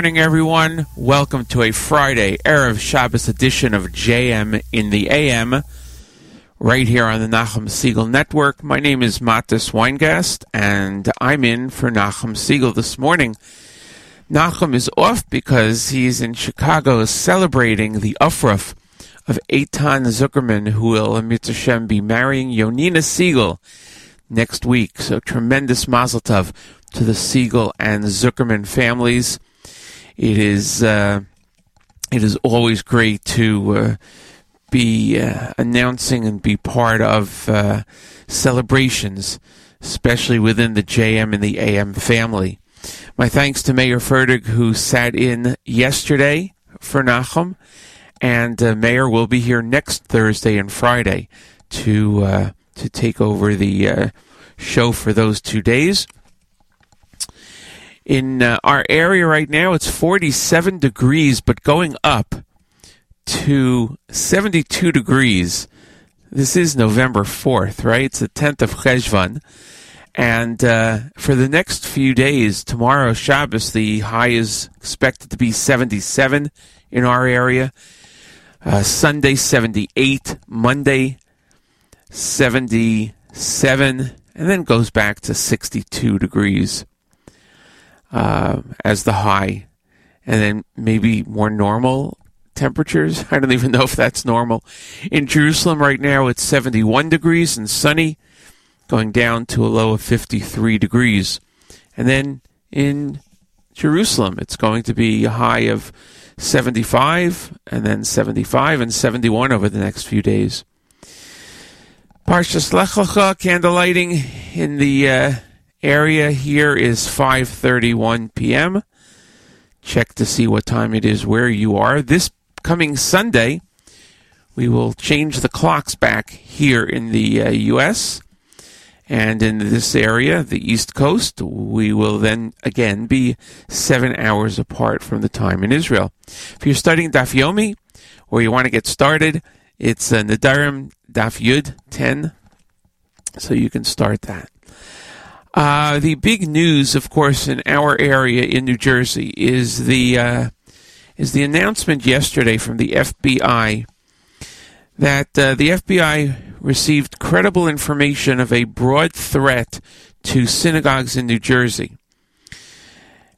morning, everyone. Welcome to a Friday, Erev Shabbos edition of JM in the AM, right here on the Nachum Segal Network. My name is Matis Weingast, and I'm in for Nachum Segal this morning. Nachum is off because he's in Chicago celebrating the Ufruf of Eitan Zuckerman, who will, Mitzvah be marrying Yonina Segal next week. So tremendous mazel tov to the Segal and Zuckerman families. It is uh, it is always great to uh, be uh, announcing and be part of uh, celebrations, especially within the JM and the AM family. My thanks to Meir Fertig, who sat in yesterday for Nachum, and uh, Mayor will be here next Thursday and Friday to uh, to take over the uh, show for those two days. In uh, our area right now, it's 47 degrees, but going up to 72 degrees. This is November 4th, right? It's the 10th of Cheshvan. And uh, for the next few days, tomorrow, Shabbos, the high is expected to be 77 in our area. Uh, Sunday, 78. Monday, 77. And then goes back to 62 degrees uh, as the high. And then maybe more normal temperatures. I don't even know if that's normal. In Jerusalem right now, it's 71 degrees and sunny going down to a low of 53 degrees. And then in Jerusalem, it's going to be a high of 75 and then 75 and 71 over the next few days. Parshas Lech candle lighting in the uh, area here is 5:31 p.m. Check to see what time it is where you are. This coming Sunday, we will change the clocks back here in the uh, U.S. And in this area, the East Coast, we will then again be seven hours apart from the time in Israel. If you're studying Daf Yomi or you want to get started, it's uh, Nedarim Daf Yud 10, so you can start that. Uh, the big news, of course, in our area in New Jersey is the uh, is the announcement yesterday from the FBI that uh, the FBI received credible information of a broad threat to synagogues in New Jersey.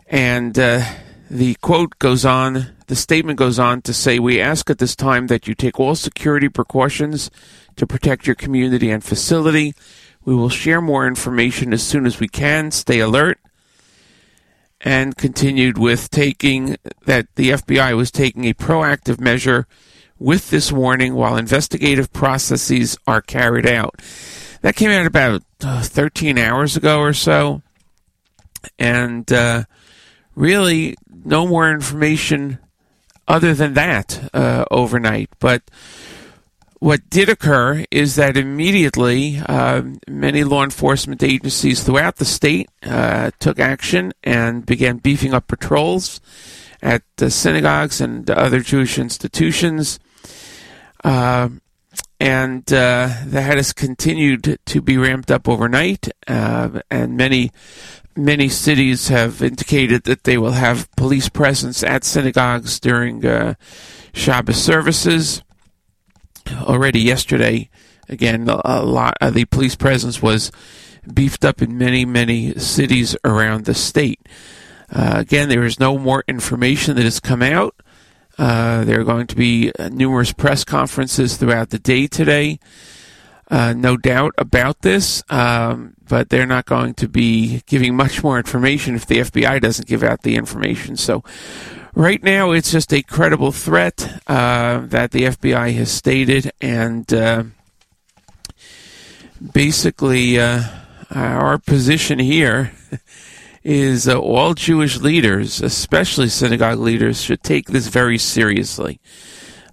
And uh, the quote goes on, the statement goes on to say, We ask at this time that you take all security precautions to protect your community and facility. We will share more information as soon as we can. Stay alert. And continued with taking that the FBI was taking a proactive measure with this warning while investigative processes are carried out. That came out about uh, 13 hours ago or so. And uh, really, no more information other than that uh, overnight. But what did occur is that immediately uh, many law enforcement agencies throughout the state uh, took action and began beefing up patrols at the synagogues and other Jewish institutions. Uh, and that has continued to be ramped up overnight, uh, and many many cities have indicated that they will have police presence at synagogues during uh, Shabbos services. Already yesterday, again, a lot of the police presence was beefed up in many many cities around the state. Uh, again, there is no more information that has come out. Uh, there are going to be uh, numerous press conferences throughout the day today. Uh, no doubt about this, um, but they're not going to be giving much more information if the FBI doesn't give out the information. So, right now, it's just a credible threat uh, that the FBI has stated, and uh, basically, uh, our position here is uh, all Jewish leaders, especially synagogue leaders, should take this very seriously.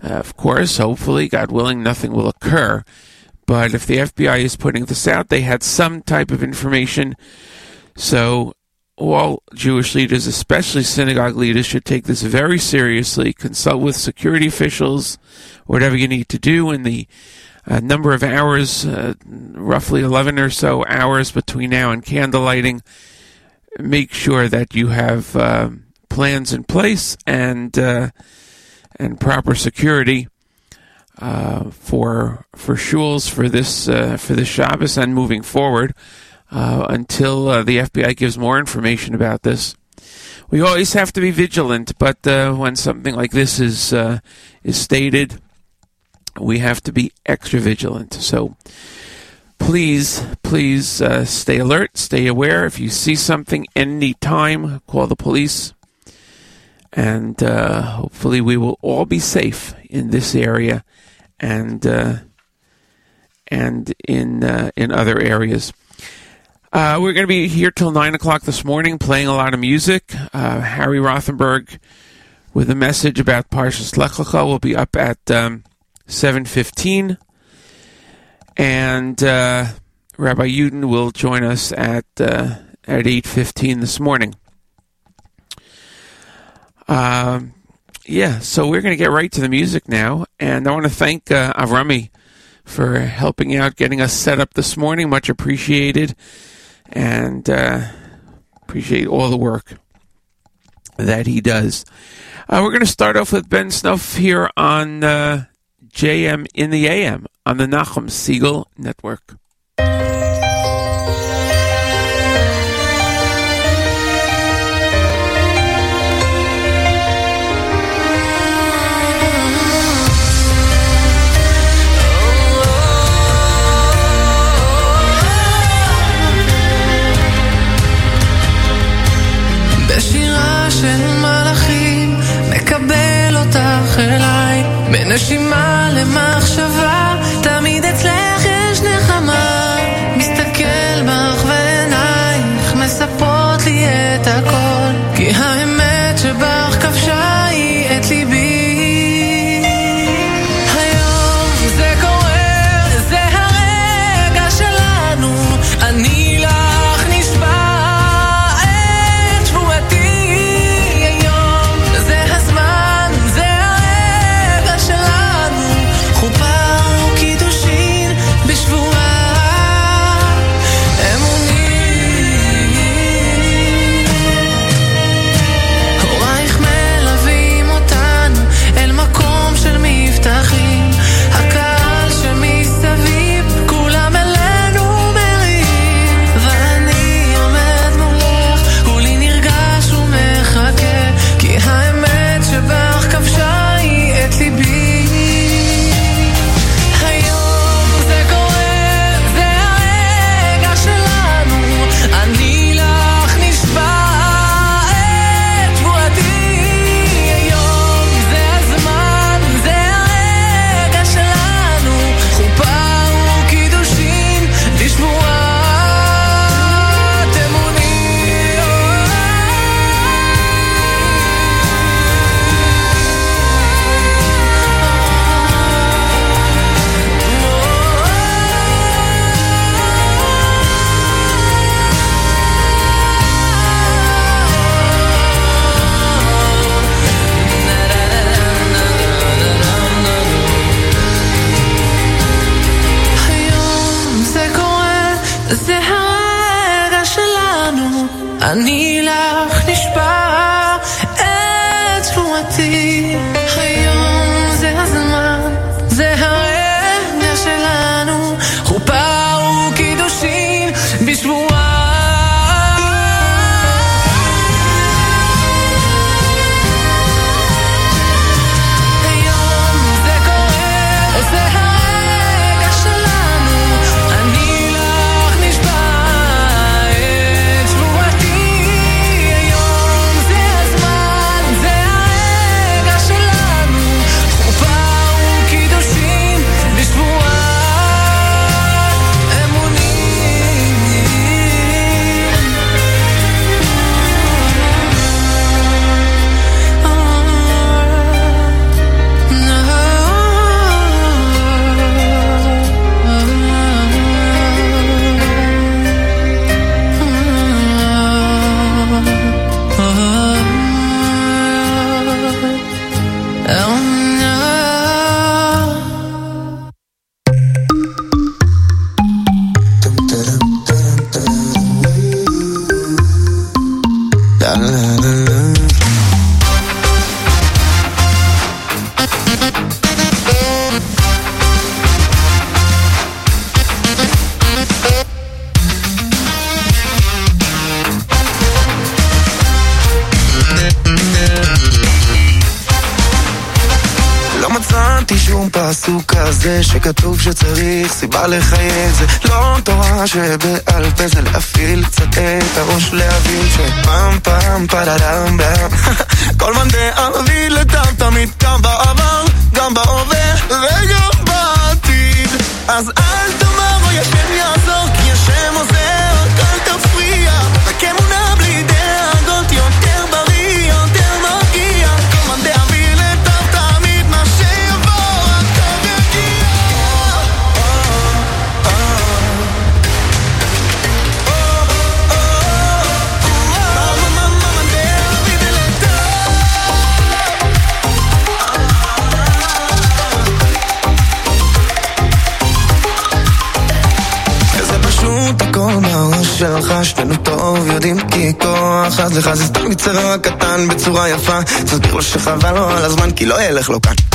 Uh, of course, hopefully, God willing, nothing will occur. But if the FBI is putting this out, they had some type of information. So all Jewish leaders, especially synagogue leaders, should take this very seriously. Consult with security officials, whatever you need to do in the uh, number of hours, uh, roughly 11 or so hours between now and candle lighting make sure that you have uh, plans in place and uh, and proper security uh, for for shuls for this uh, for this Shabbos and moving forward uh, until uh, the FBI gives more information about this. We always have to be vigilant, but when something like this is is stated, we have to be extra vigilant. So please, please uh, stay alert, stay aware. If you see something any time, call the police. and uh, hopefully we will all be safe in this area and uh, and in uh, in other areas. Uh, we're going to be here till nine o'clock this morning, playing a lot of music. Uh, Harry Rothenberg with a message about Parshas Lech will be up at um, seven fifteen, and uh, Rabbi Yudin will join us at at eight fifteen this morning. Um, yeah, so we're going to get right to the music now, and I want to thank uh, Avrami for helping out, getting us set up this morning. Much appreciated, and uh, appreciate all the work that he does. Uh, we're going to start off with Ben Snof here on uh, JM in the AM on the Nachum Segal Network. בנשימה למחשבה, תמיד אצלך יש נחמה. מסתכל בך ועינייך מספרות לי את הכל, פסוק כזה שכתוב שצריך סיבה לחייך. זה לא תורה שבעל פה זה להפעיל קצת את הראש להבין שפעם פעם פדדם דם כל מאן דערבי לטעם תמיד גם בעבר גם בהווה וגם בעתיד. אז אל יודעים כי כוח אז לך זה סתם יצר קטן בצורה יפה. תסביר לו שחבל לו על הזמן כי לא ילך לו כאן.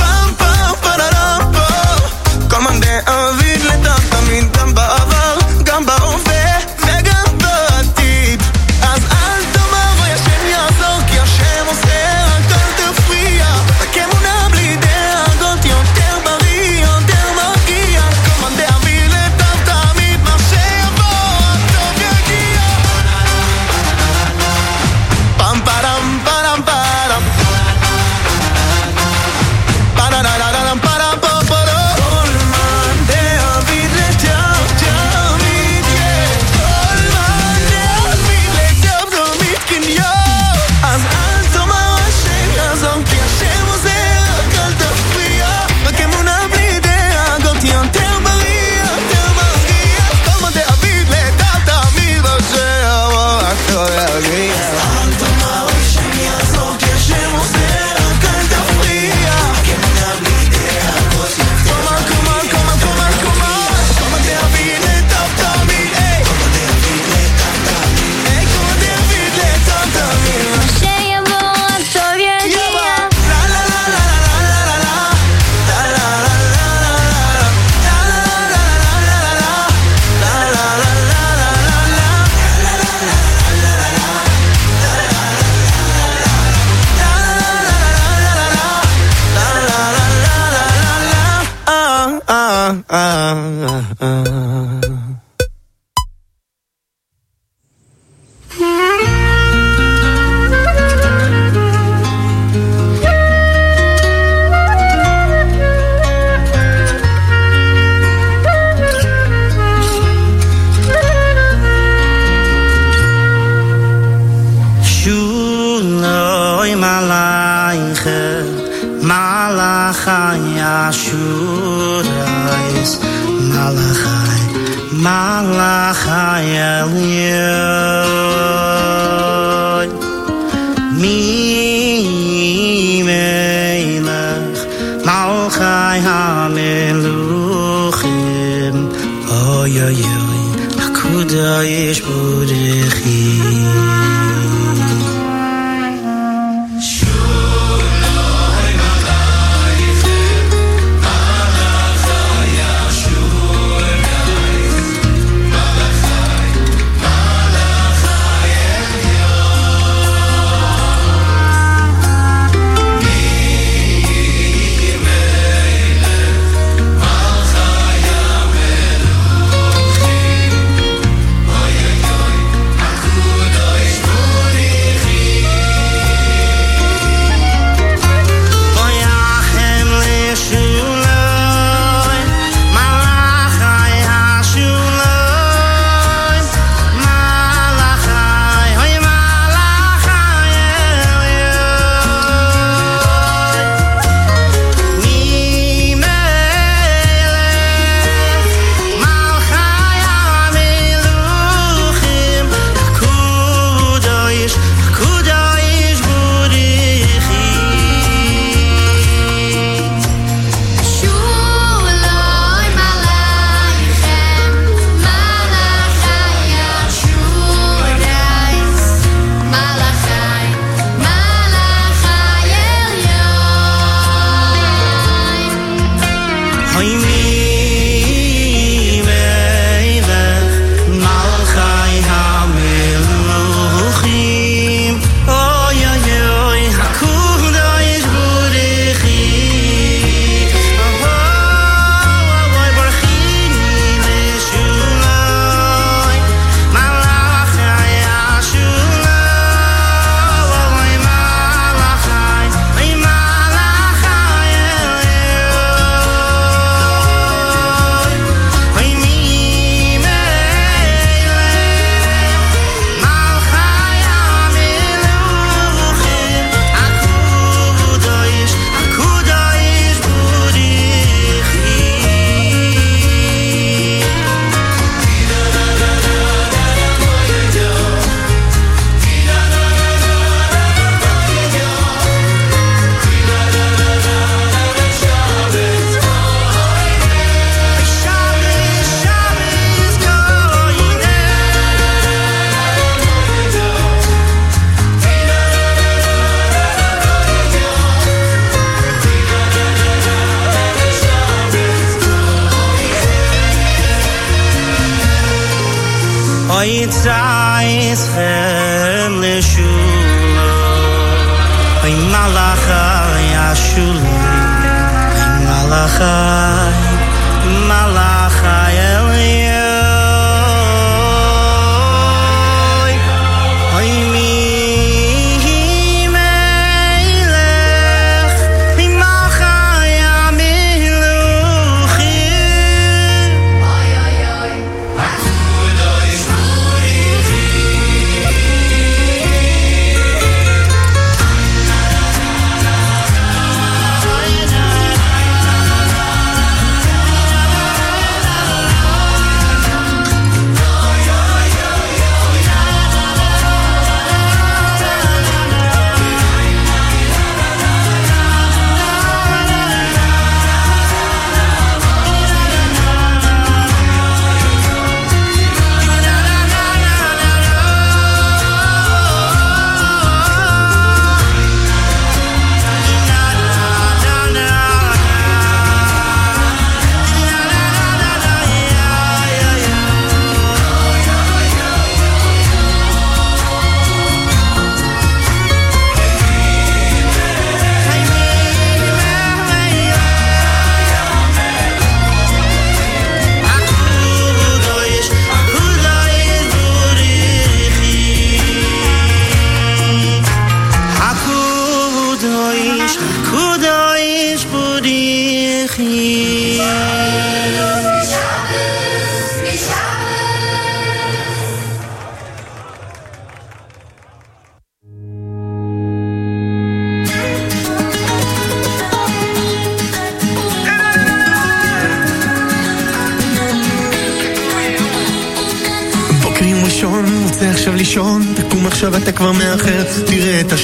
תראה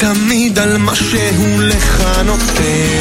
תמיד על מה שהוא לך נותן.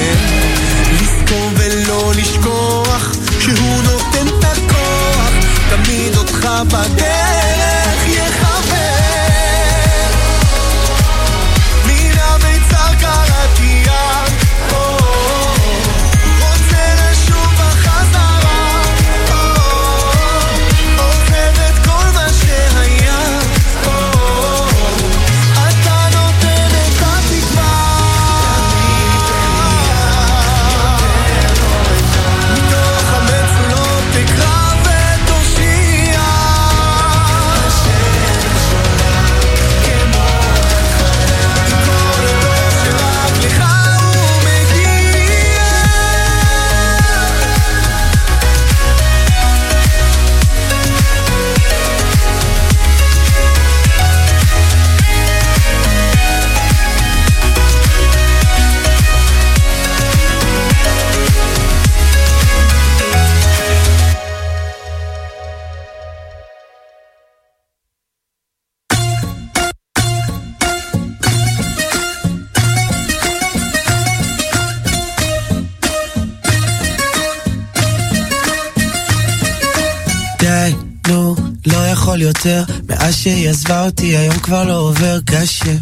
יותר. מאז שהיא עזבה אותי, היום כבר לא עובר קשה.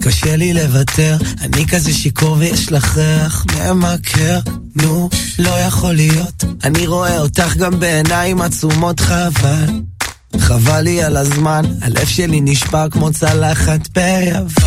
קשה לי לוותר, אני כזה שיכור ויש לך ריח ממכר. נו, לא יכול להיות. אני רואה אותך גם בעיניים עצומות חבל. חבל לי על הזמן, הלב שלי נשבר כמו צלחת ביוון.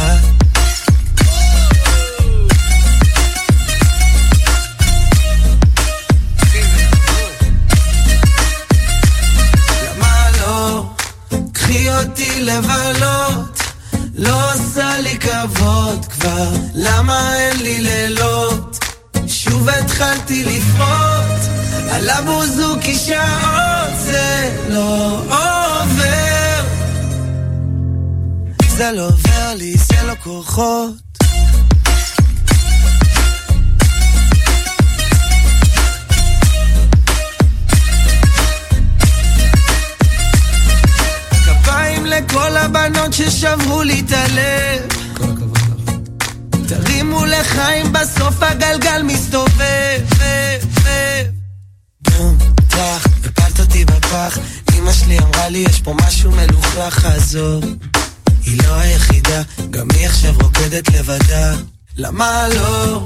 למה לא?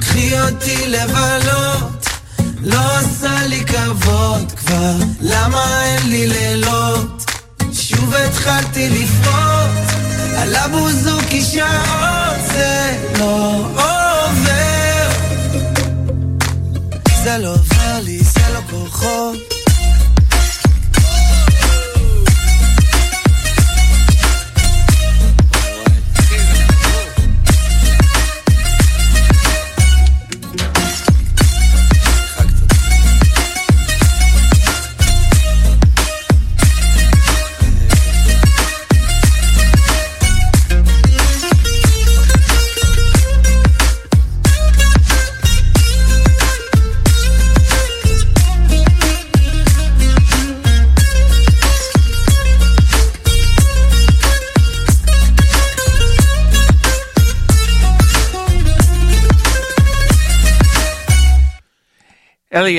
קחי אותי לבלות. לא עשה לי כבוד כבר, למה אין לי לילות? שוב התחלתי לפרוט, על הבוזוקי שעות זה לא עובר. זה לא עובר לי, זה לא כוחות.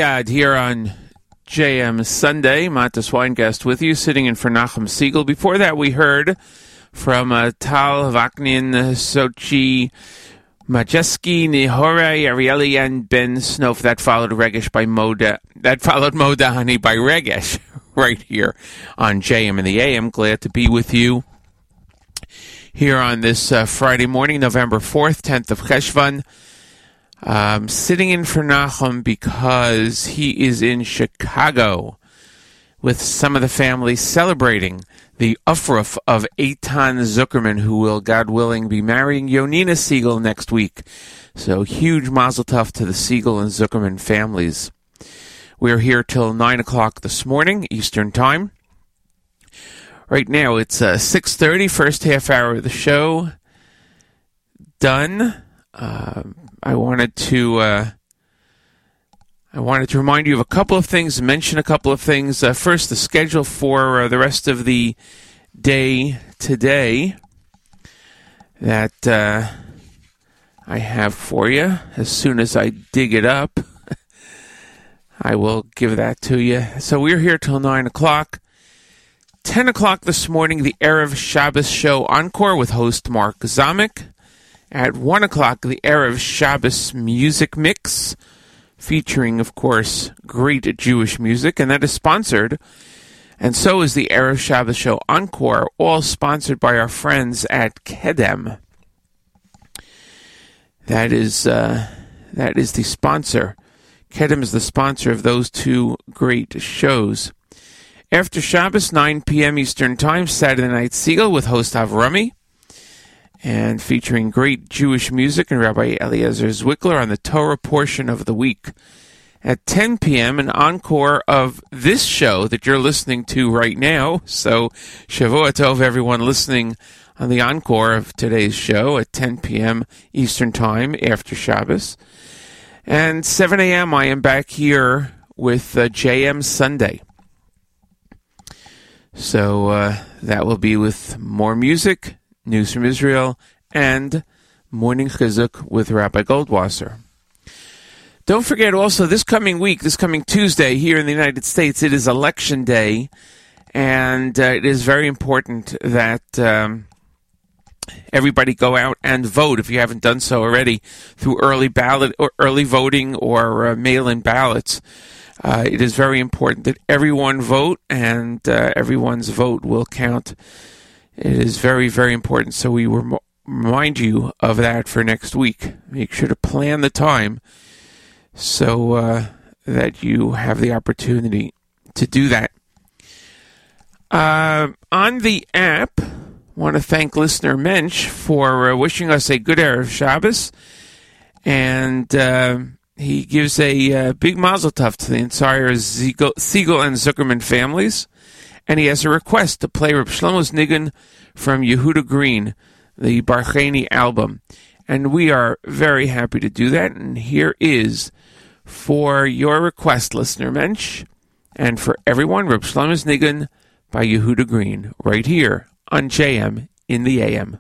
Here on JM Sunday. Matis Weingast with you, sitting in for Nachum Segal. Before that, we heard from uh, Tal Vaknin, Sochi, Majeski, Nihore, Arieli, and Ben Snof. That followed Regish by Moda. That followed Modahani by Regish right here on JM and the AM. Glad to be with you here on this uh, Friday morning, November 4th, 10th of Cheshvan. Um, sitting in for Nachum because he is in Chicago with some of the family celebrating the Ufruf of Eitan Zuckerman, who will, God willing, be marrying Yonina Segal next week. So huge mazel tov to the Segal and Zuckerman families. We are here till 9 o'clock this morning, Eastern Time. Right now it's uh, 6.30, first half hour of the show. Done. Uh, I wanted to uh, I wanted to remind you of a couple of things, mention a couple of things. Uh, first, the schedule for uh, the rest of the day today that uh, I have for you. As soon as I dig it up, I will give that to you. So we're here till nine o'clock. 10 o'clock this morning, the Erev Shabbos show encore with host Mark Zamek. At 1 o'clock, the Erev Shabbos music mix, featuring, of course, great Jewish music, and that is sponsored. And so is the Erev Shabbos show encore, all sponsored by our friends at Kedem. That is, uh, that is the sponsor. Kedem is the sponsor of those two great shows. After Shabbos, 9 p.m. Eastern Time, Saturday Night Segal with host Avrami and featuring great Jewish music and Rabbi Eliezer Zwickler on the Torah portion of the week. At 10 p.m., an encore of this show that you're listening to right now. So, Shavua Tov, everyone listening on the encore of today's show at 10 p.m. Eastern Time after Shabbos. And 7 a.m., I am back here with uh, JM Sunday. So, uh, that will be with more music, news from Israel, and Morning Chizuk with Rabbi Goldwasser. Don't forget also, this coming week, this coming Tuesday here in the United States, it is election day, and uh, it is very important that um, everybody go out and vote if you haven't done so already through early ballot or early voting or uh, mail-in ballots. Uh, it is very important that everyone vote and uh, everyone's vote will count. It is very, very important. So we rem- remind you of that for next week. Make sure to plan the time so uh, that you have the opportunity to do that. Uh, on the app, want to thank listener Mensch for uh, wishing us a good Erev Shabbos, and uh, he gives a uh, big mazel tov to the entire Segal, Segal and Zuckerman families, and he has a request to play Reb Shlomo's Nigun from Yehuda Green, the Barcheni album, and we are very happy to do that. And here is for your request, listener Mensch, and for everyone, Reb Shlomo's Nigun by Yehuda Green, right here on JM in the AM.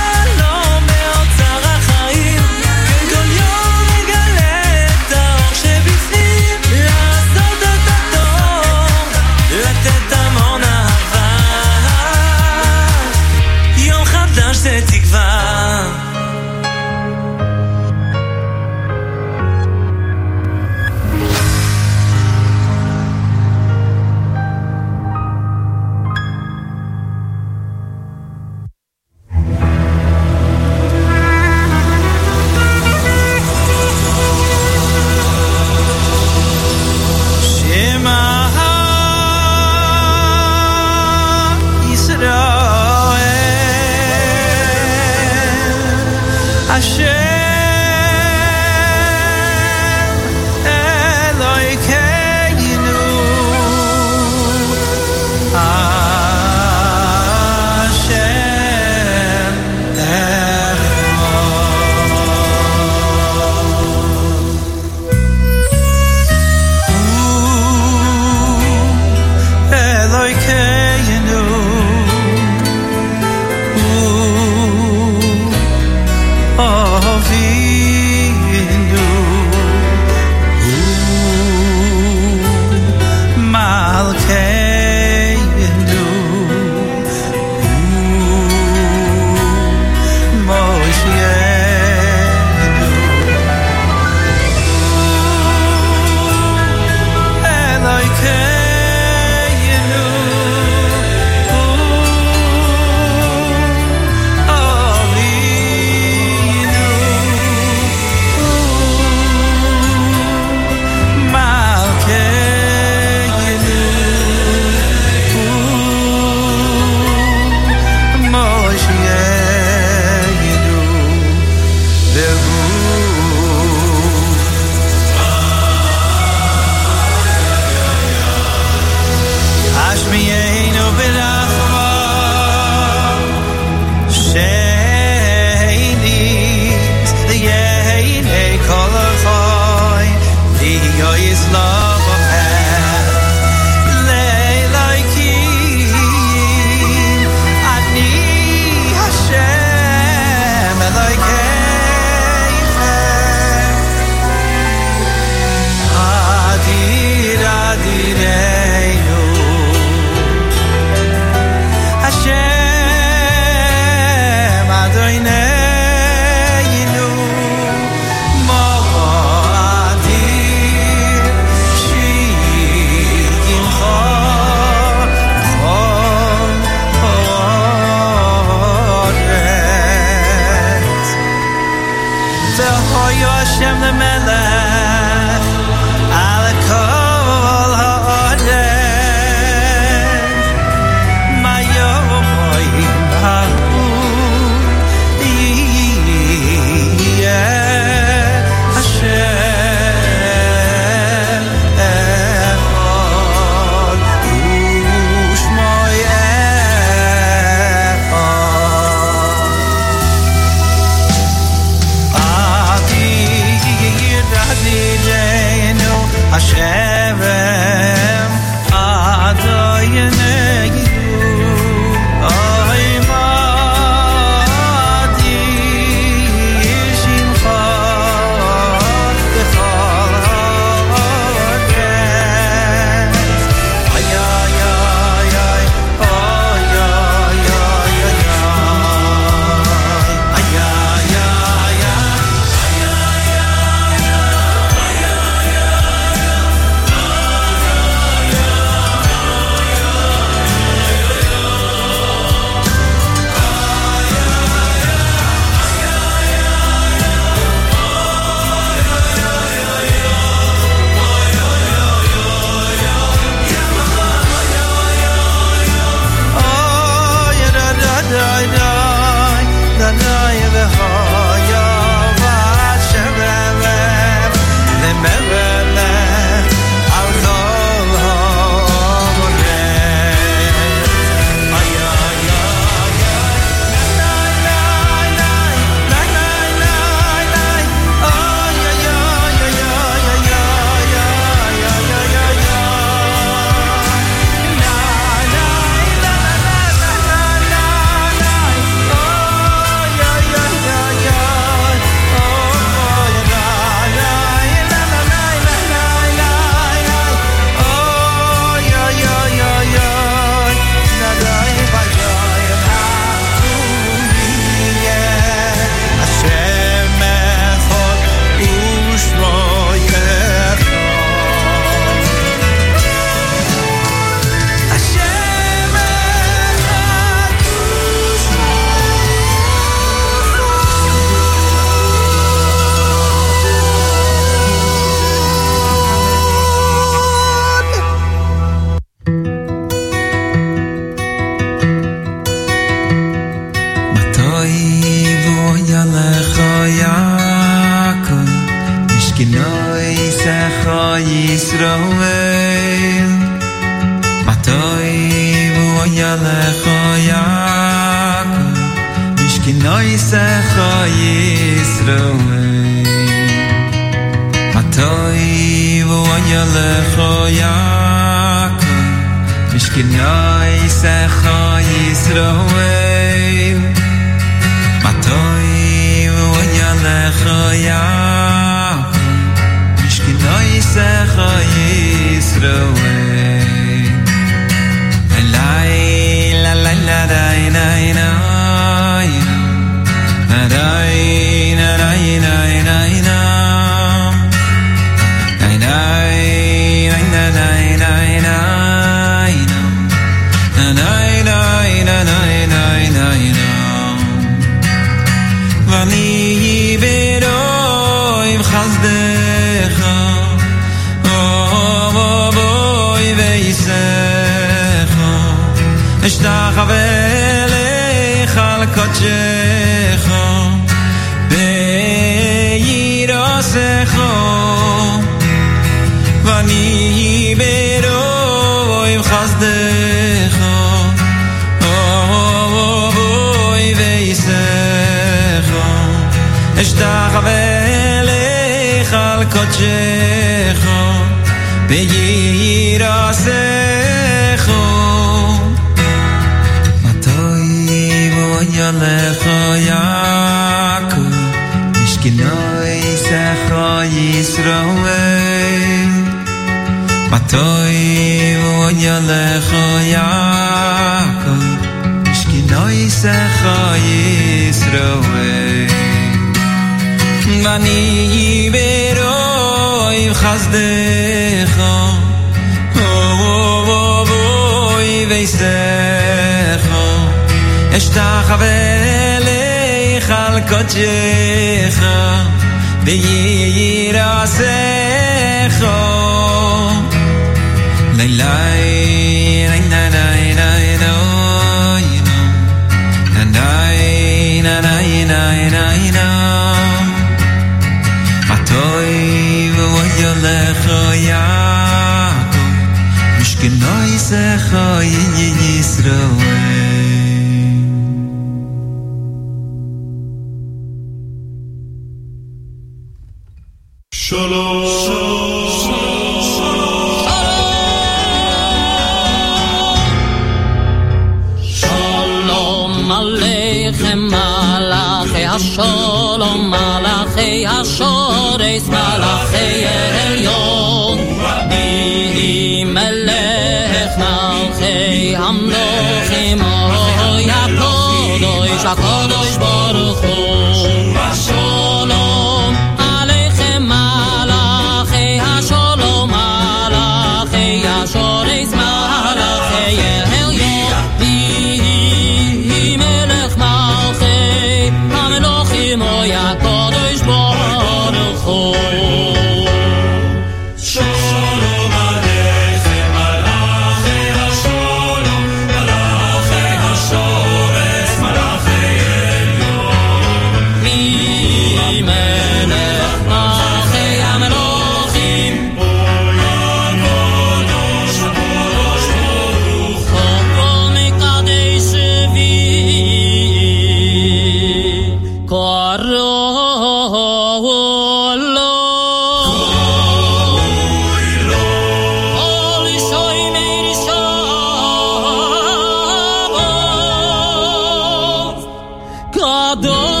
todo.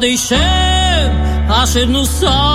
deixem, achei no sol.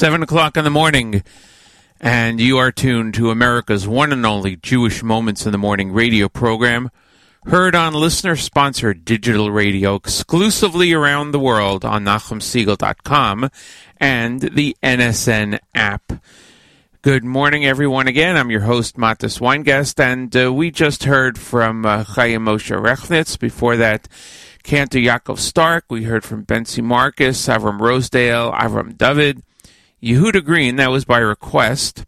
7 o'clock in the morning, and you are tuned to America's one and only Jewish Moments in the Morning radio program, heard on listener sponsored digital radio exclusively around the world on NachumSiegel.com and the NSN app. Good morning, everyone. Again, I'm your host, Matis Weingast, and uh, we just heard from uh, Chaim Moshe Rechnitz. Before that, Cantor Yaakov Stark. We heard from Bentzi Marcus, Avram Rosedale, Avram David, Yehuda Green. That was by request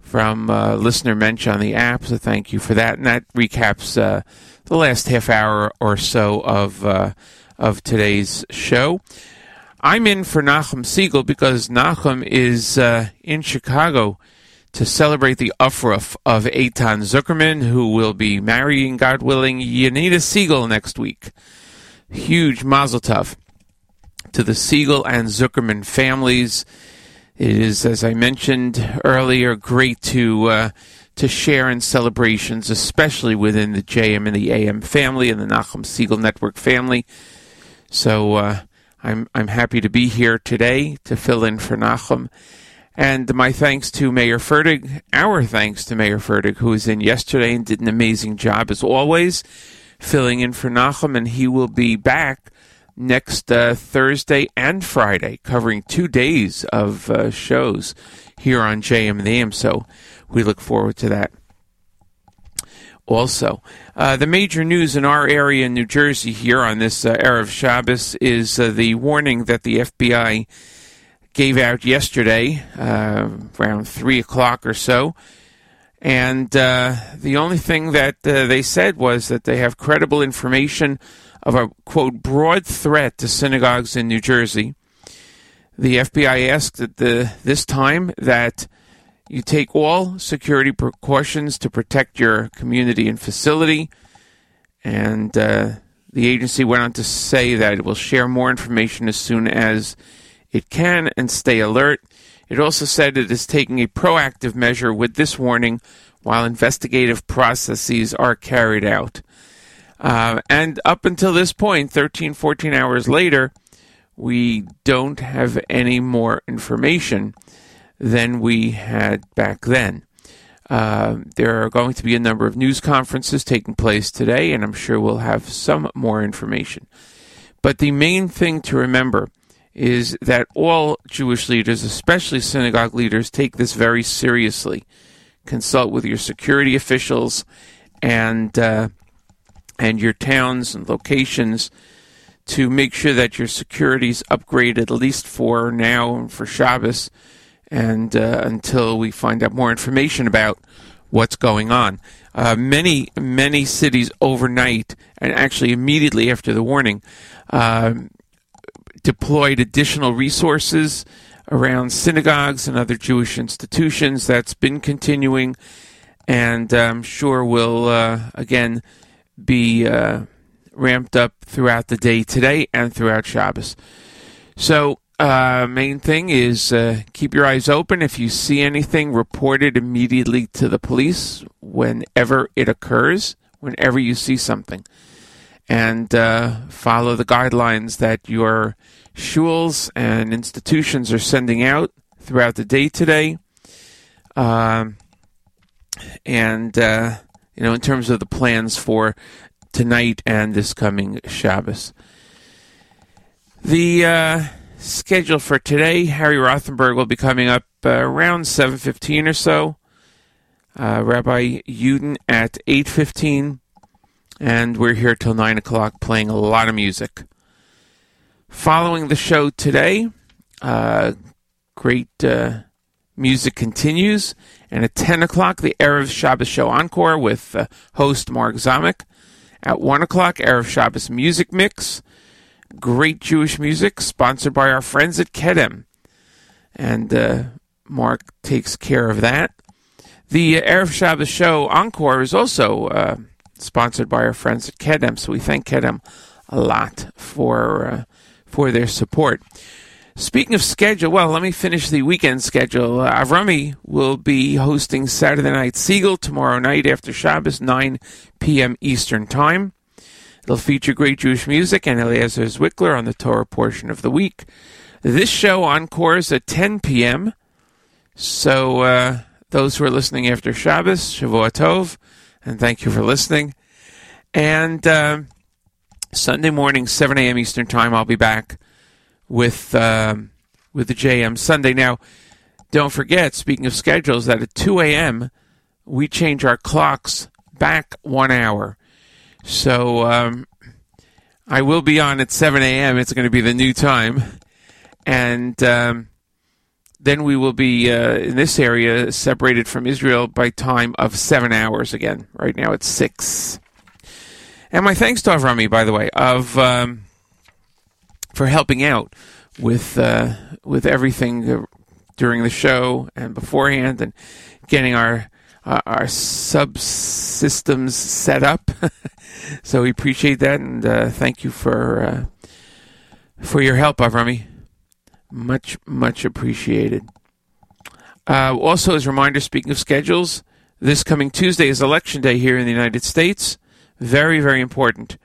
from uh, listener Mensch on the app, so thank you for that. And that recaps uh, the last half hour or so of uh, of today's show. I'm in for Nachum Siegel because Nachum is uh, in Chicago to celebrate the Ufruf of Eitan Zuckerman, who will be marrying, God willing, Yanita Siegel next week. Huge mazel tov to the Siegel and Zuckerman families. It is, as I mentioned earlier, great to uh, to share in celebrations, especially within the JM in the AM family and the Nachum Siegel Network family. So uh, I'm I'm happy to be here today to fill in for Nachum. And my thanks to Meir Fertig, our thanks to Meir Fertig, who was in yesterday and did an amazing job as always, filling in for Nachum, and he will be back next uh, Thursday and Friday, covering two days of uh, shows here on JM in the AM. So we look forward to that. Also, uh, the major news in our area in New Jersey here on this uh, Erev Shabbos is uh, the warning that the FBI gave out yesterday, uh, around 3 o'clock or so. And uh, the only thing that they said was that they have credible information of a, quote, broad threat to synagogues in New Jersey. The FBI asked at the, this time that you take all security precautions to protect your community and facility. And uh, the agency went on to say that it will share more information as soon as it can and stay alert. It also said it is taking a proactive measure with this warning while investigative processes are carried out. Uh, and up until this point, 13, 14 hours later, we don't have any more information than we had back then. Uh, there are going to be a number of news conferences taking place today, and I'm sure we'll have some more information. But the main thing to remember is that all Jewish leaders, especially synagogue leaders, take this very seriously. Consult with your security officials and uh, and your towns and locations to make sure that your security is upgraded at least for now and for Shabbos and uh, until we find out more information about what's going on. Uh, many, many cities overnight, and actually immediately after the warning, uh, deployed additional resources around synagogues and other Jewish institutions. That's been continuing, and I'm sure will uh, again be uh, ramped up throughout the day today and throughout Shabbos. So uh, main thing is uh, keep your eyes open. If you see anything, report it immediately to the police whenever it occurs, whenever you see something. And uh, follow the guidelines that your shuls and institutions are sending out throughout the day today. Um, and, uh, you know, in terms of the plans for tonight and this coming Shabbos. The uh, schedule for today. Harry Rothenberg will be coming up uh, around 7.15 or so. Uh, Rabbi Uden at 8.15. And we're here till 9 o'clock playing a lot of music. Following the show today, uh, great uh, music continues. And at 10 o'clock, the Erev Shabbos Show Encore with uh, host Mark Zamek. At 1 o'clock, Erev Shabbos Music Mix great Jewish music, sponsored by our friends at Kedem. And uh, Mark takes care of that. The Erev Shabbos show Encore is also uh, sponsored by our friends at Kedem, so we thank Kedem a lot for uh, for their support. Speaking of schedule, well, let me finish the weekend schedule. Uh, Avrami will be hosting Saturday Night Siegel tomorrow night after Shabbos, 9 p.m. Eastern Time. It'll feature great Jewish music and Eliezer Zwickler on the Torah portion of the week. This show encores at 10 p.m. So uh, those who are listening after Shabbos, Shavua Tov, and thank you for listening. And uh, Sunday morning, 7 a.m. Eastern Time, I'll be back with um, with the JM Sunday. Now, don't forget, speaking of schedules, that at 2 a.m. we change our clocks back one hour. So um, I will be on at 7 a.m. It's going to be the new time. And um, then we will be uh, in this area separated from Israel by time of seven hours again. Right now it's six. And my thanks to Avrami, by the way, of um, for helping out with uh, with everything uh, during the show and beforehand, and getting our uh, our subsystems set up. so we appreciate that, and uh, thank you for uh, for your help, Avrami. Much, much appreciated. Uh, also, as a reminder, speaking of schedules, this coming Tuesday is Election Day here in the United States. Very, very important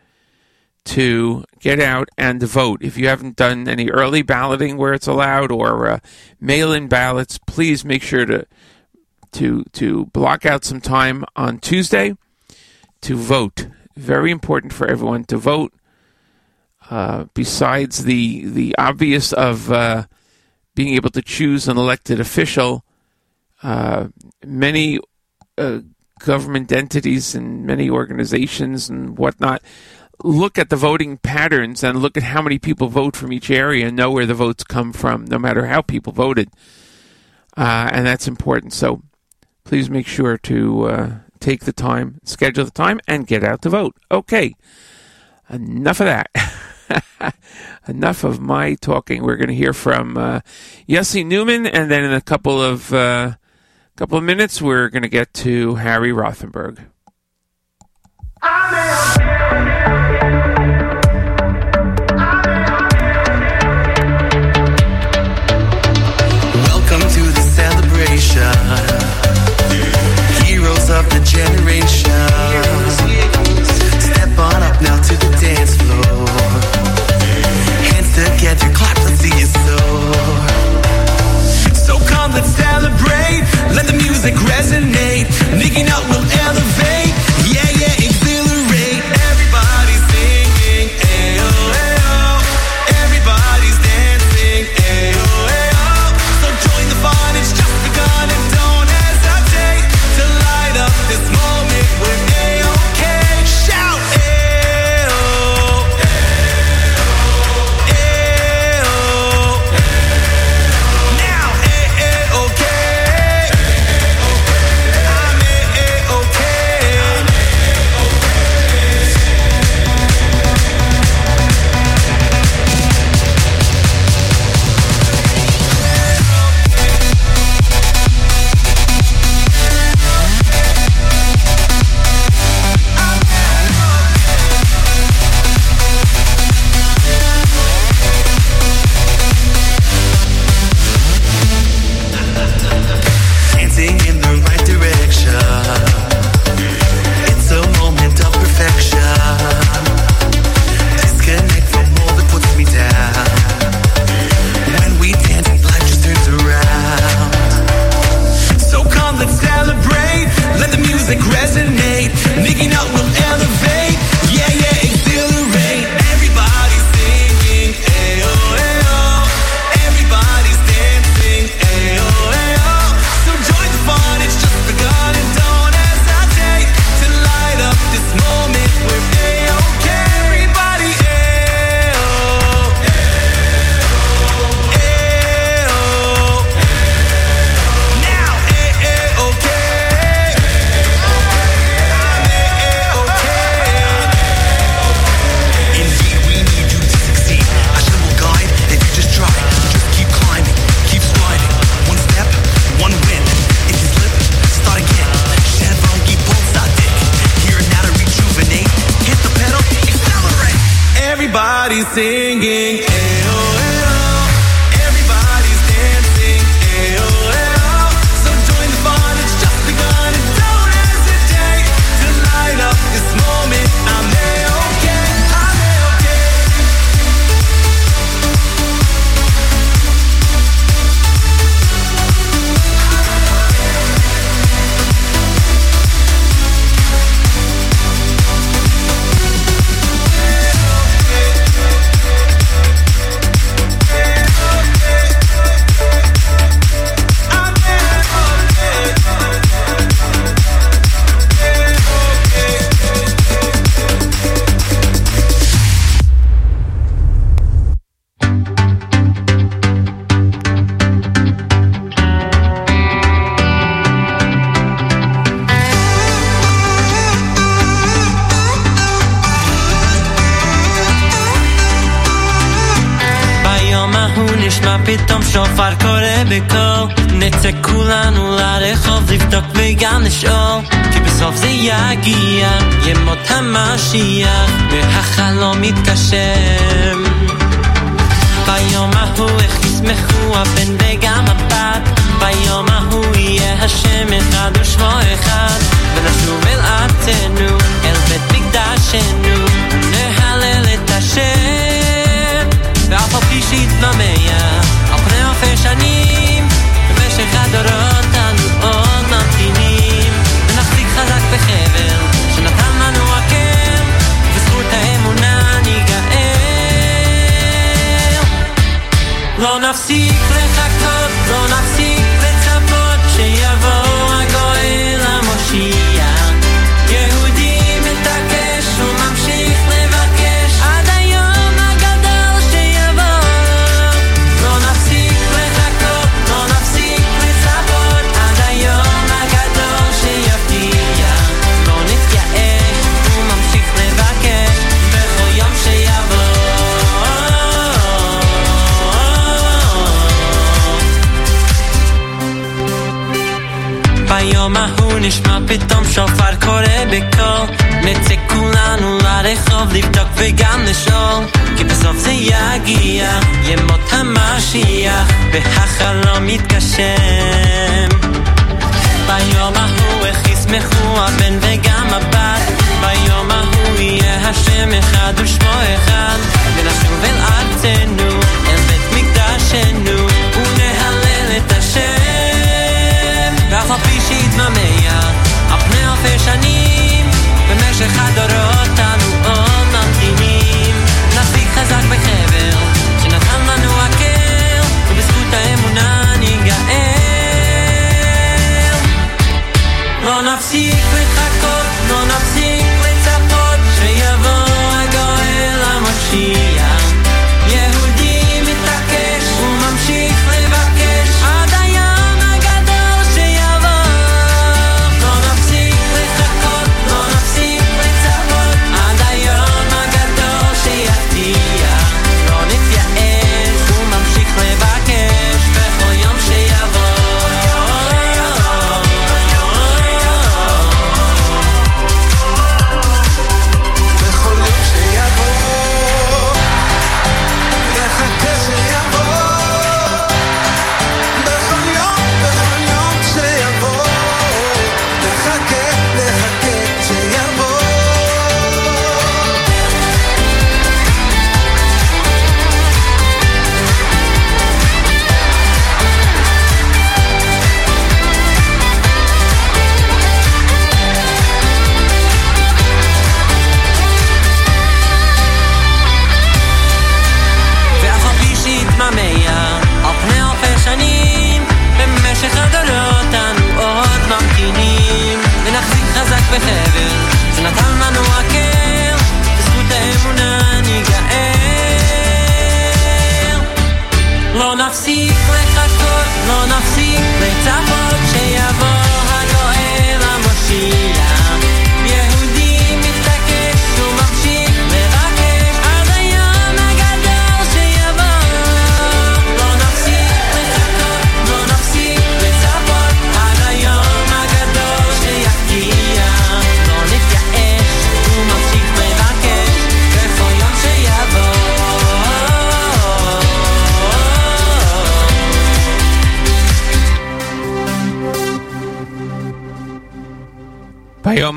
to get out and vote. If you haven't done any early balloting where it's allowed or uh, mail-in ballots, please make sure to to to block out some time on Tuesday to vote. Very important for everyone to vote. Uh, besides the the obvious of uh, being able to choose an elected official, uh, many uh, government entities and many organizations and whatnot look at the voting patterns and look at how many people vote from each area and know where the votes come from, no matter how people voted, uh, and that's important. So please make sure to uh, take the time, schedule the time, and get out to vote. Okay, enough of that. enough of my talking. We're going to hear from uh, Yossi Newman, and then in a couple of uh, couple of minutes, we're going to get to Harry Rothenberg.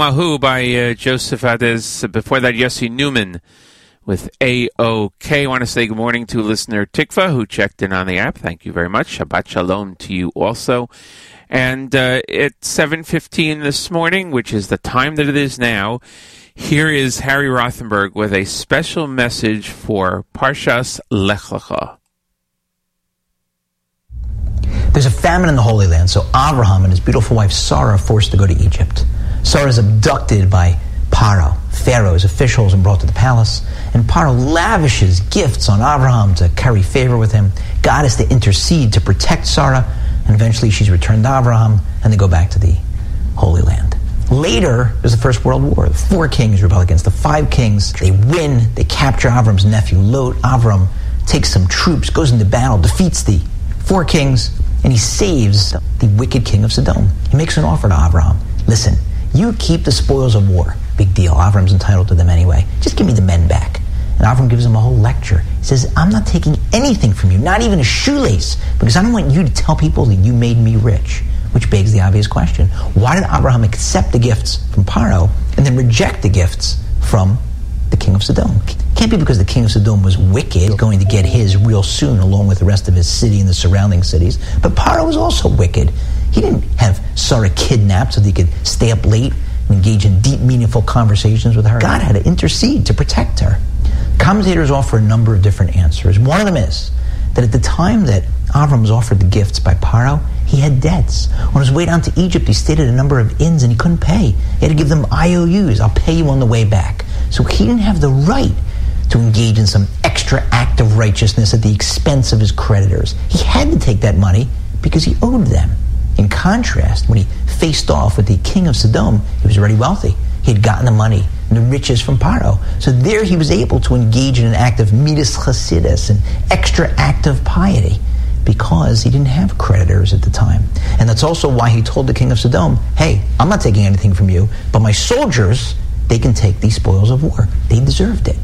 Bayom Ahu by uh, Joseph Ades. Before that, Yossi Newman with AOK. I want to say good morning to listener Tikva who checked in on the app. Thank you very much. Shabbat Shalom to you also. And uh, it's 7.15 this morning, which is the time that it is now. Here is Harry Rothenberg with a special message for Parshas Lech Lecha. There's a famine in the Holy Land, so Abraham and his beautiful wife Sarah are forced to go to Egypt. Sarah is abducted by Paro, Pharaoh's officials, and brought to the palace. And Paro lavishes gifts on Abraham to curry favor with him. God has to intercede to protect Sarah, and eventually she's returned to Abraham, and they go back to the Holy Land. Later, there's the First World War. The four kings rebel against the five kings. They win. They capture Avram's nephew Lot. Avram takes some troops, goes into battle, defeats the four kings, and he saves the wicked king of Sodom. He makes an offer to Abraham. Listen, you keep the spoils of war. Big deal. Avram's entitled to them anyway. Just give me the men back. And Avram gives him a whole lecture. He says, I'm not taking anything from you, not even a shoelace, because I don't want you to tell people that you made me rich. Which begs the obvious question. Why did Abraham accept the gifts from Paro and then reject the gifts from the king of Sodom? Can't be because the king of Sodom was wicked, going to get his real soon, along with the rest of his city and the surrounding cities. But Paro was also wicked. He didn't have Sarah kidnapped so that he could stay up late and engage in deep, meaningful conversations with her. God had to intercede to protect her. Commentators offer a number of different answers. One of them is that at the time that Avram was offered the gifts by Paro, he had debts. On his way down to Egypt, he stayed at a number of inns and he couldn't pay. He had to give them IOUs. I'll pay you on the way back. So he didn't have the right to engage in some extra act of righteousness at the expense of his creditors. He had to take that money because he owed them. In contrast, when he faced off with the king of Sodom, he was already wealthy. He had gotten the money and the riches from Paro. So there he was able to engage in an act of midas chasidus, an extra act of piety, because he didn't have creditors at the time. And that's also why he told the king of Sodom, hey, I'm not taking anything from you, but my soldiers, they can take these spoils of war. They deserved it.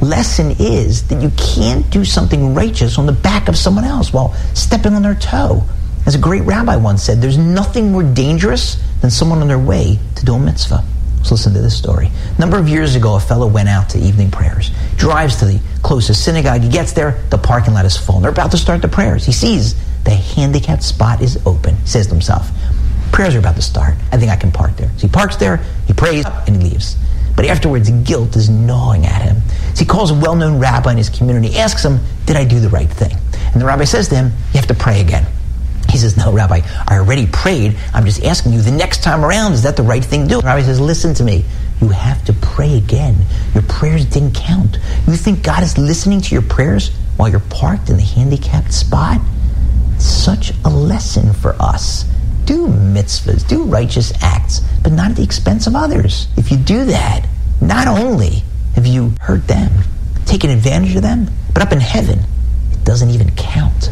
Lesson is that you can't do something righteous on the back of someone else while stepping on their toe. As a great rabbi once said, there's nothing more dangerous than someone on their way to do a mitzvah. Let's listen to this story. A number of years ago, a fellow went out to evening prayers, drives to the closest synagogue. He gets there, the parking lot is full. They're about to start the prayers. He sees the handicapped spot is open. He says to himself, Prayers are about to start. I think I can park there. So he parks there, he prays, and he leaves. But afterwards, guilt is gnawing at him. So he calls a well known rabbi in his community, asks him, Did I do the right thing? And the rabbi says to him, You have to pray again. He says, No, Rabbi, I already prayed. I'm just asking you the next time around, is that the right thing to do? Rabbi says, Listen to me. You have to pray again. Your prayers didn't count. You think God is listening to your prayers while you're parked in the handicapped spot? Such a lesson for us. Do mitzvahs, do righteous acts, but not at the expense of others. If you do that, not only have you hurt them, taken advantage of them, but up in heaven, it doesn't even count.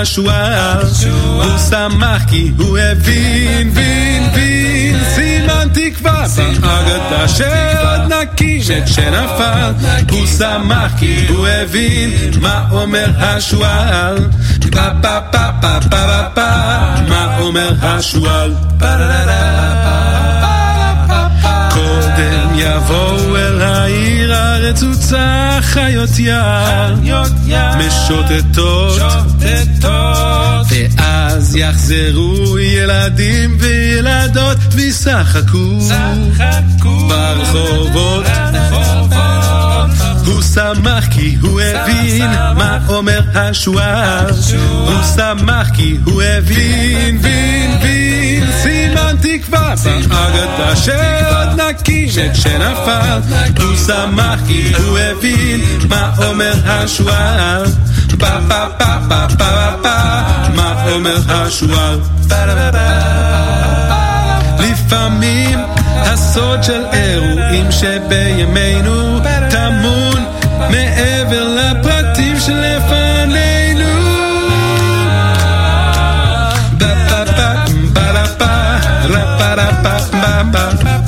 השועל. הוא שמח כי הוא הבין, בין, בין, סימן תקווה, באגדה שעוד נקי, שנפל. הוא שמח כי הוא הבין מה אומר השועל. פה פה פה פה פה פה פה, מה אומר השועל. קודם יבואו אל העיר הרצוצה חיות יער, משוטטות רשתות. ואז יחזרו ילדים וילדות וישחקו ברחובות. הוא שמח כי הוא הבין מה אומר השוער. הוא שמח כי הוא הבין, בין, בין, סימן תקווה. באגדה שעוד נקים את שנפל. הוא שמח כי הוא הבין מה אומר השוער. ba ba ba ba ba ba מה אומר השועל? לפעמים הסוד של אירועים שבימינו טמון מעבר לפרטים שלפנינו ba ba ba ba ba ba ba ba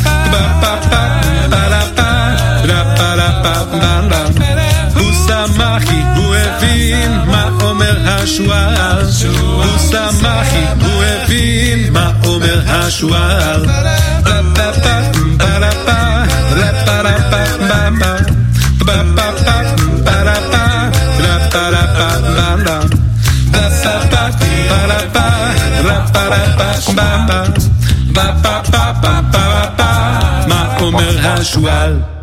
הבין מה אומר השועל, הוא שמחי, הוא הבין מה אומר השועל. מה אומר השועל?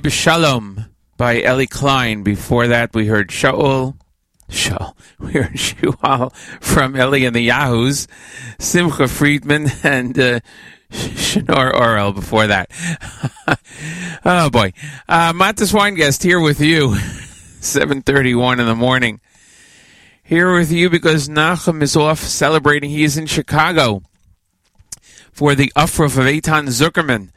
Zoe by Ellie Klein. Before that, we heard Shaul. Shaul. We heard Shual from Ellie and the Yahoos. Simcha Friedman and uh, Shinor Orel before that. oh, boy. Uh, wine Weingast here with you. 7.31 in the morning. Here with you because Nachum is off celebrating. He is in Chicago for the Ufruf of Eitan Zuckerman.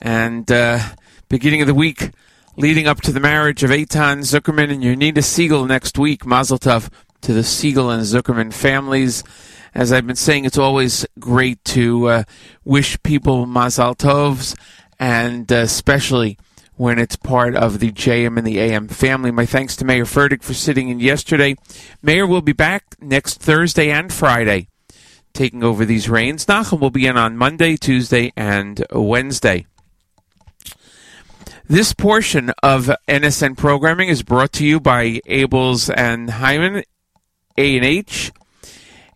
And... Uh, beginning of the week leading up to the marriage of Eitan Zuckerman and Yonita Segal next week. Mazel tov to the Segal and Zuckerman families. As I've been saying, it's always great to uh, wish people Mazel Tovs, and uh, especially when it's part of the JM in the AM family. My thanks to Meir Fertig for sitting in yesterday. Meir will be back next Thursday and Friday taking over these reins. Nachum will be in on Monday, Tuesday, and Wednesday. This portion of NSN programming is brought to you by Abeles and Heymann, A and H.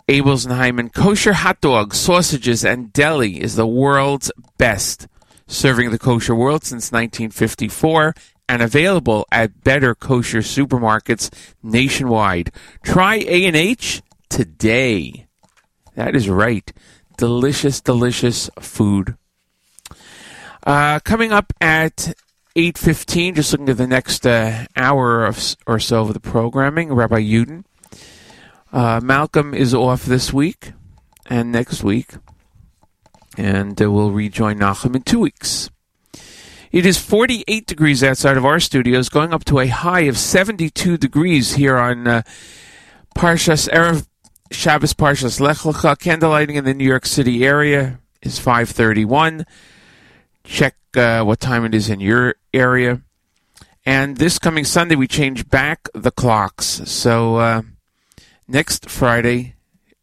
Abeles and Heymann kosher hot dogs, sausages, and deli is the world's best, serving the kosher world since 1954 and available at better kosher supermarkets nationwide. Try A and H today. That is right. Delicious, delicious food. Uh, coming up at 8.15, just looking at the next uh, hour of, or so of the programming, Rabbi Uden. Uh, Malcolm is off this week and next week, and uh, we'll rejoin Nachum in two weeks. It is 48 degrees outside of our studios, going up to a high of 72 degrees here on uh, Parshas Erev Shabbos Parshas Lech Lecha. Candlelighting in the New York City area is 531. Check uh, what time it is in your area. And this coming Sunday, we change back the clocks. So uh, next Friday,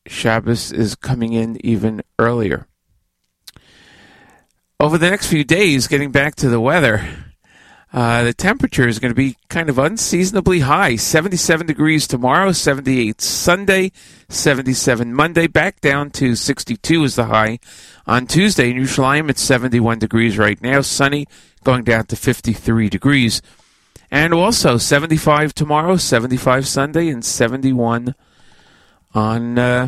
Shabbos is coming in even earlier. Over the next few days, getting back to the weather, uh, the temperature is going to be kind of unseasonably high 77 degrees tomorrow, 78 Sunday, 77 Monday, back down to 62 is the high. On Tuesday in Yerushalayim, it's 71 degrees right now, sunny, going down to 53 degrees. And also 75 tomorrow, 75 Sunday, and 71 on uh,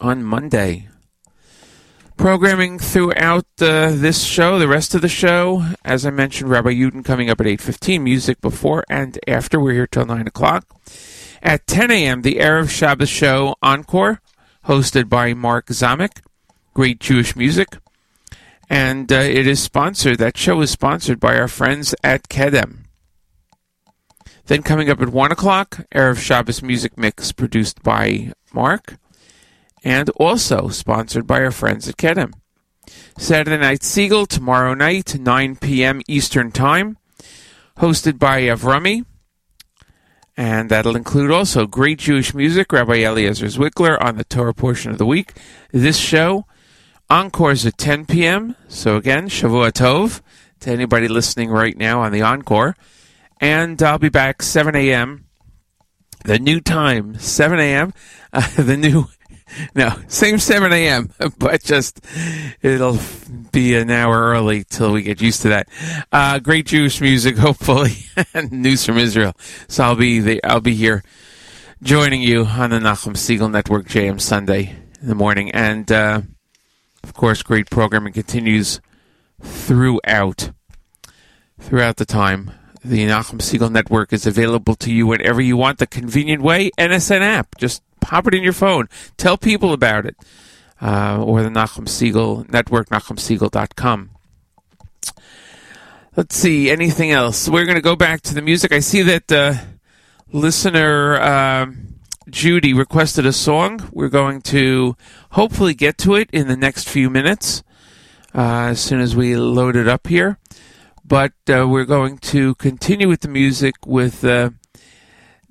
on Monday. Programming throughout this show, the rest of the show, as I mentioned, Rabbi Uden coming up at 8.15, music before and after. We're here till 9 o'clock. At 10 a.m., the Erev Shabbos show Encore, hosted by Mark Zamek, great Jewish music. And uh, it is sponsored, that show is sponsored by our friends at Kedem. Then coming up at 1 o'clock, Erev Shabbos music mix produced by Mark and also sponsored by our friends at Kedem. Saturday Night Segal tomorrow night, 9 p.m. Eastern Time, hosted by Avrami. And that'll include also great Jewish music, Rabbi Eliezer Zwickler on the Torah portion of the week. This show, Encore's at 10 p.m. So again, Shavua Tov to anybody listening right now on the Encore. And I'll be back 7 a.m. The new time, 7 a.m. Uh, the new no, same 7 a.m., but just it'll be an hour early till we get used to that. Uh, great Jewish music, hopefully, and news from Israel. So I'll be the, I'll be here joining you on the Nachum Segal Network JM Sunday in the morning, and uh, of course, great programming continues throughout throughout the time. The Nachum Segal Network is available to you whenever you want, the convenient way. NSN app, just pop it in your phone. Tell people about it. Uh, or the Nachum Segal Network, NachumSegal.com. Let's see, anything else? We're going to go back to the music. I see that uh, listener uh, Judy requested a song. We're going to hopefully get to it in the next few minutes uh, as soon as we load it up here. But uh, we're going to continue with the music with uh,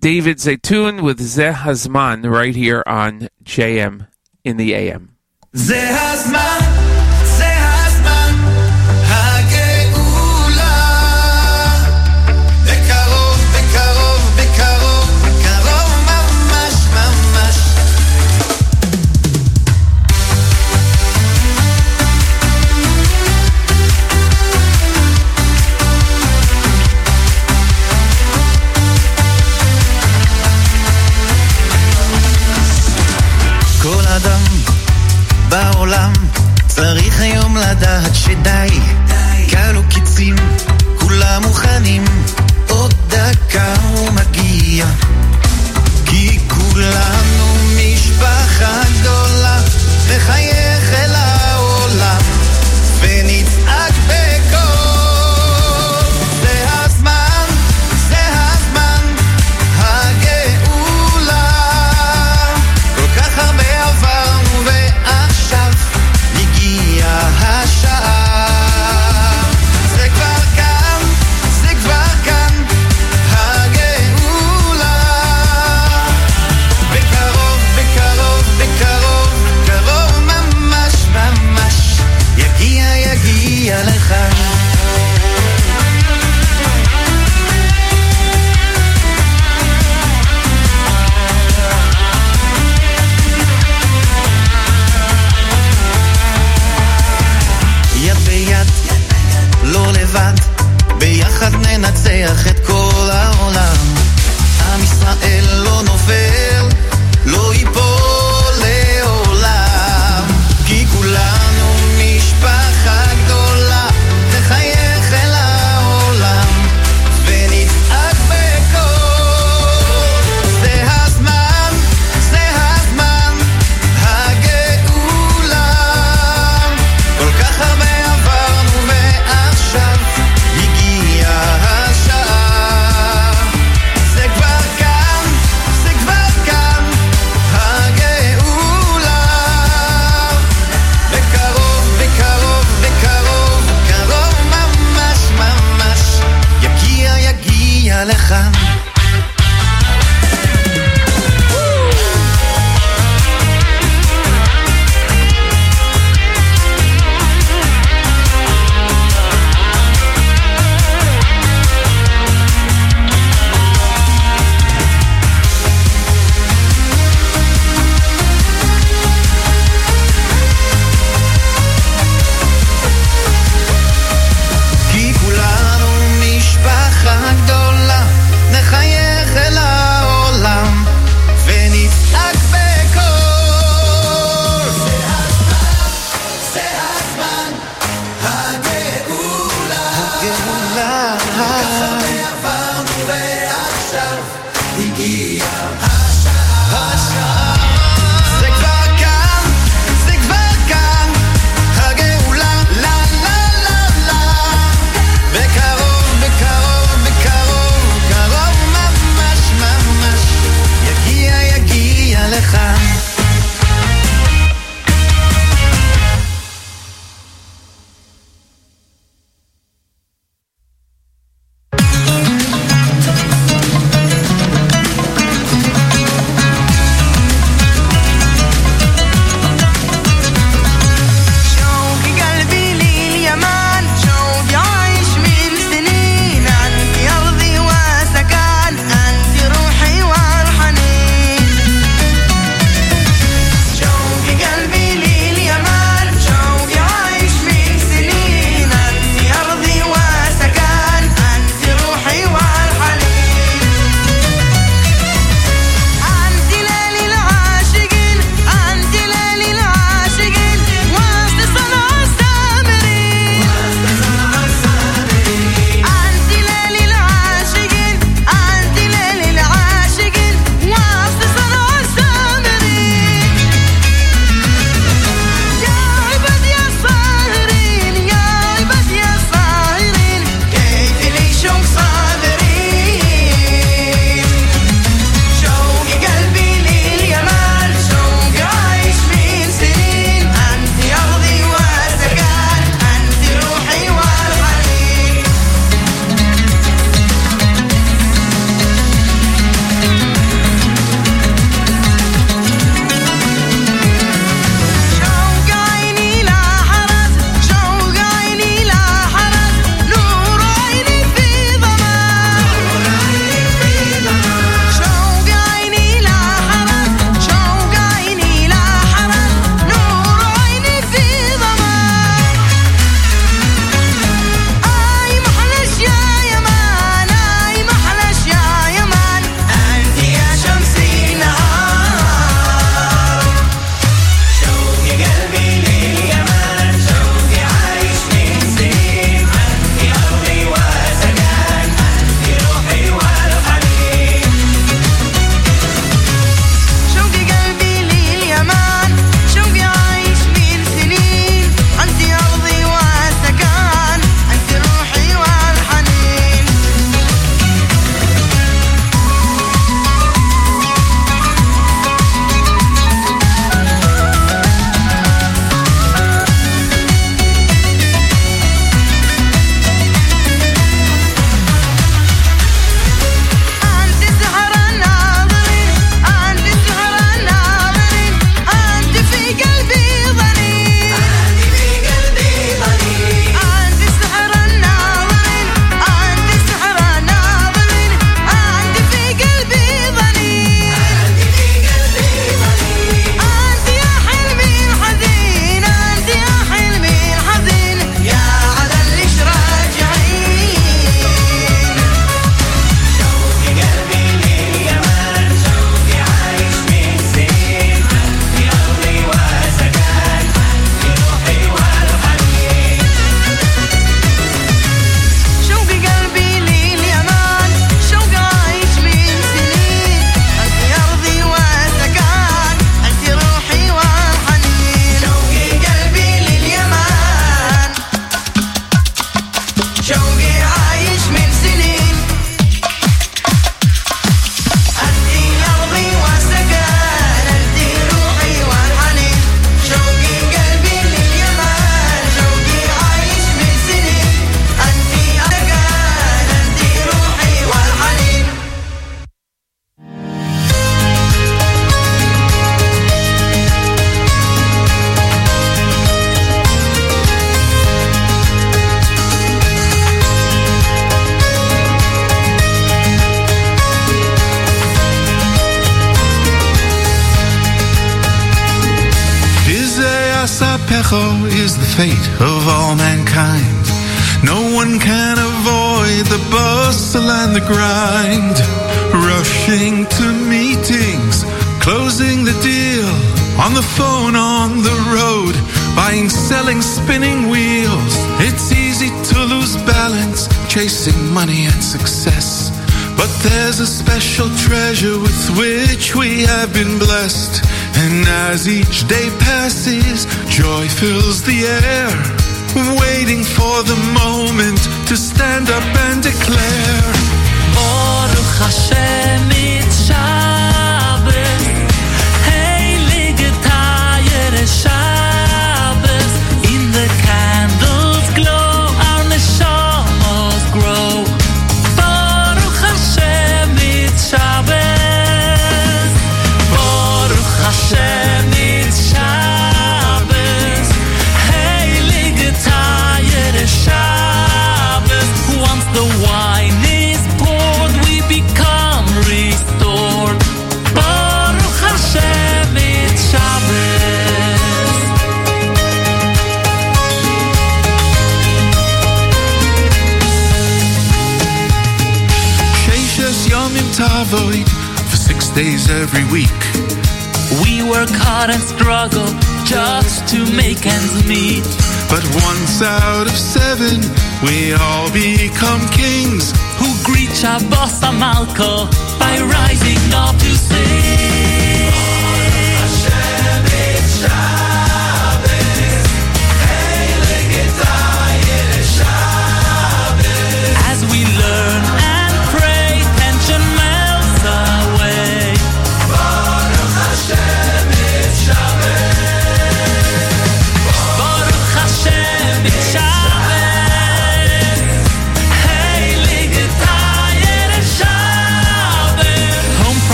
David Zaytun with Ze Hazman right here on JM in the AM. Hazman.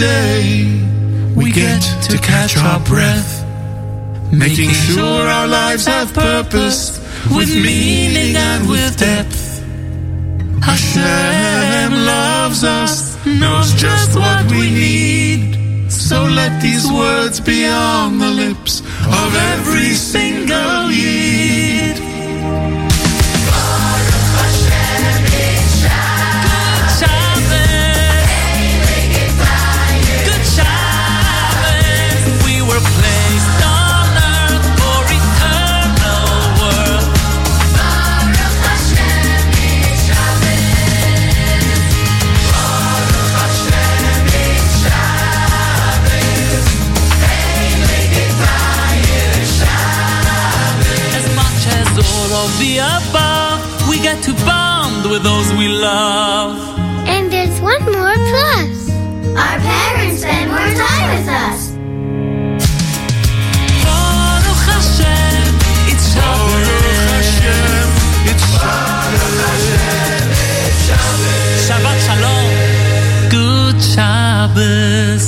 day we get to catch our breath, making sure our lives have purpose with meaning and with depth. Hashem loves us, knows just what we need. So let these words be on the lips of every single year. of the above. We get to bond with those we love. And there's one more plus. Our parents spend more time with us. Shabbat. Shabbat Shalom. Good Shabbat.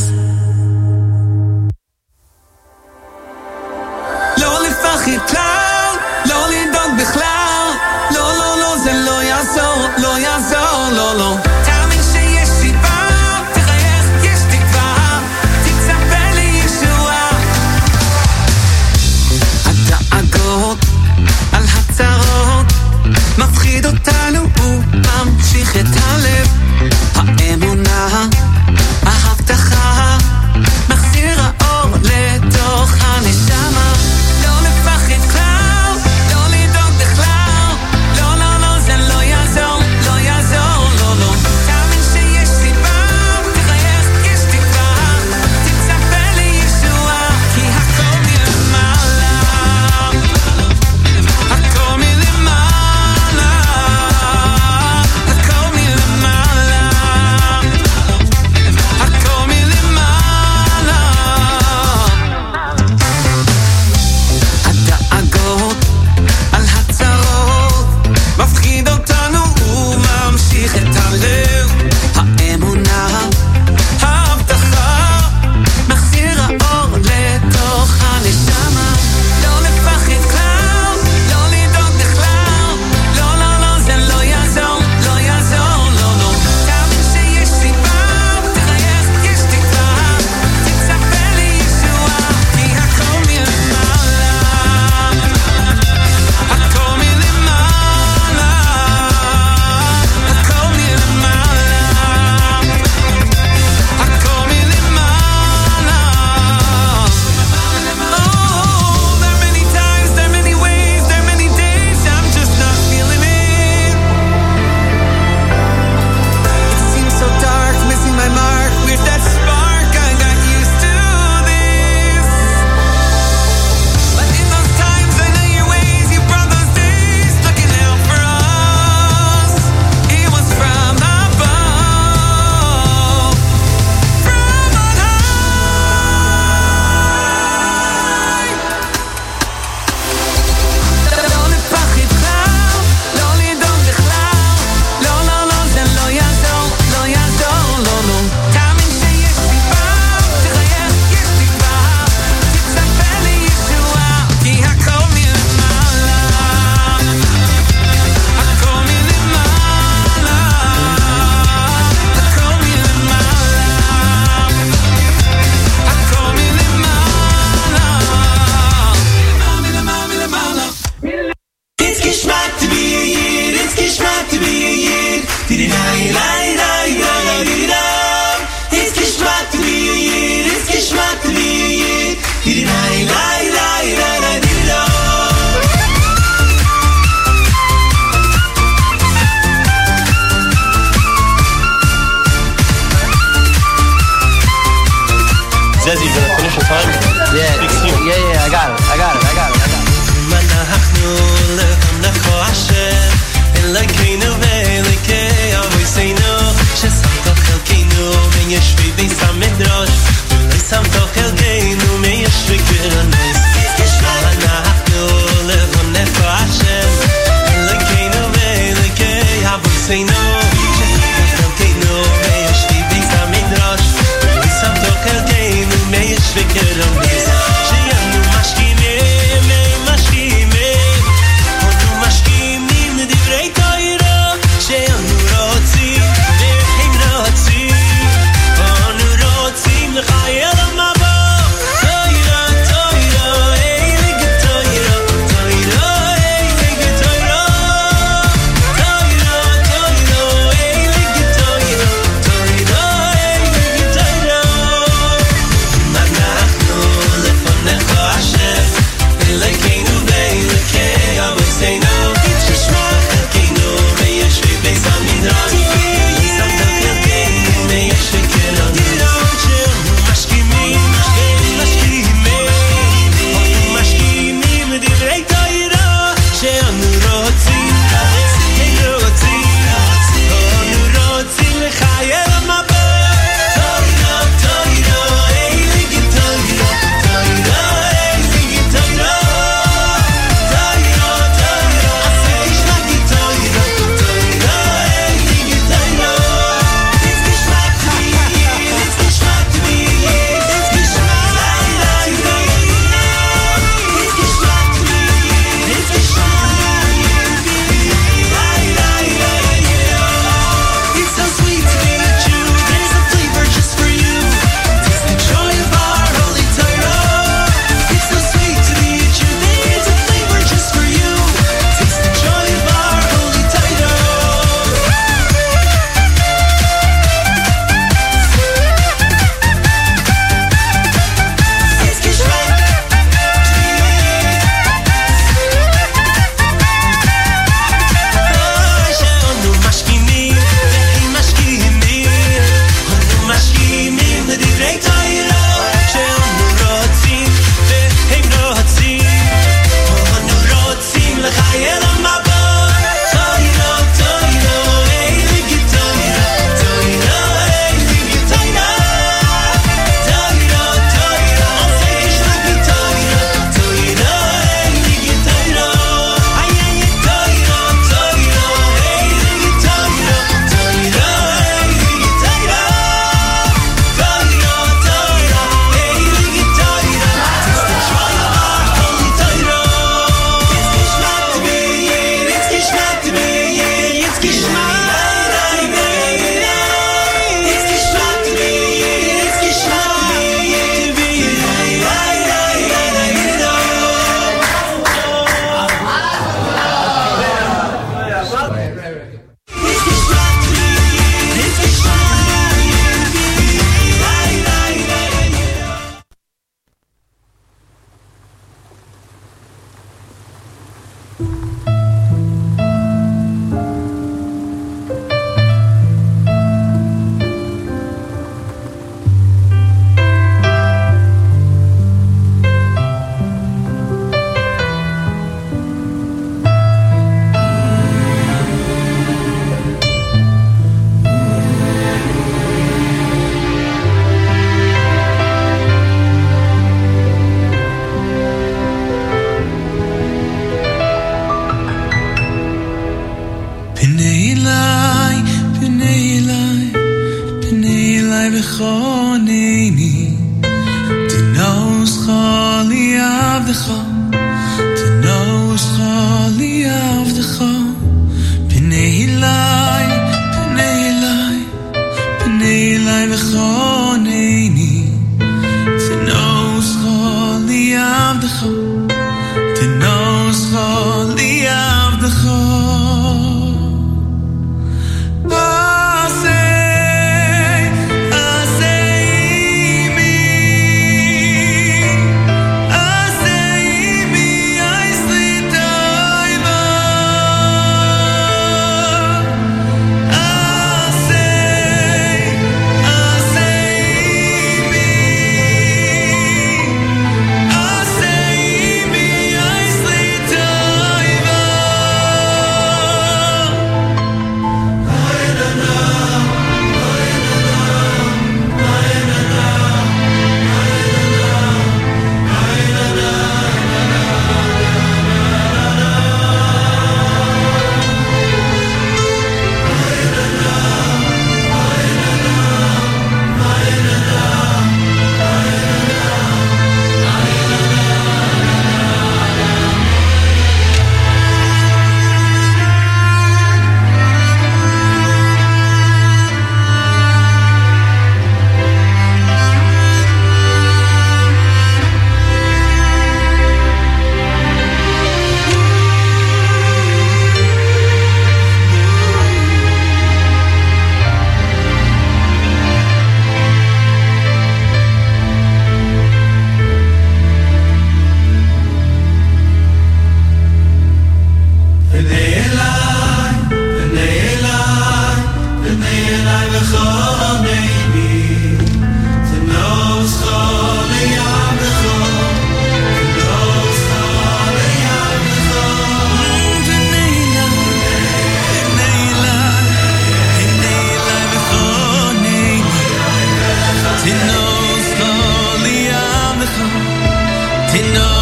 T'nos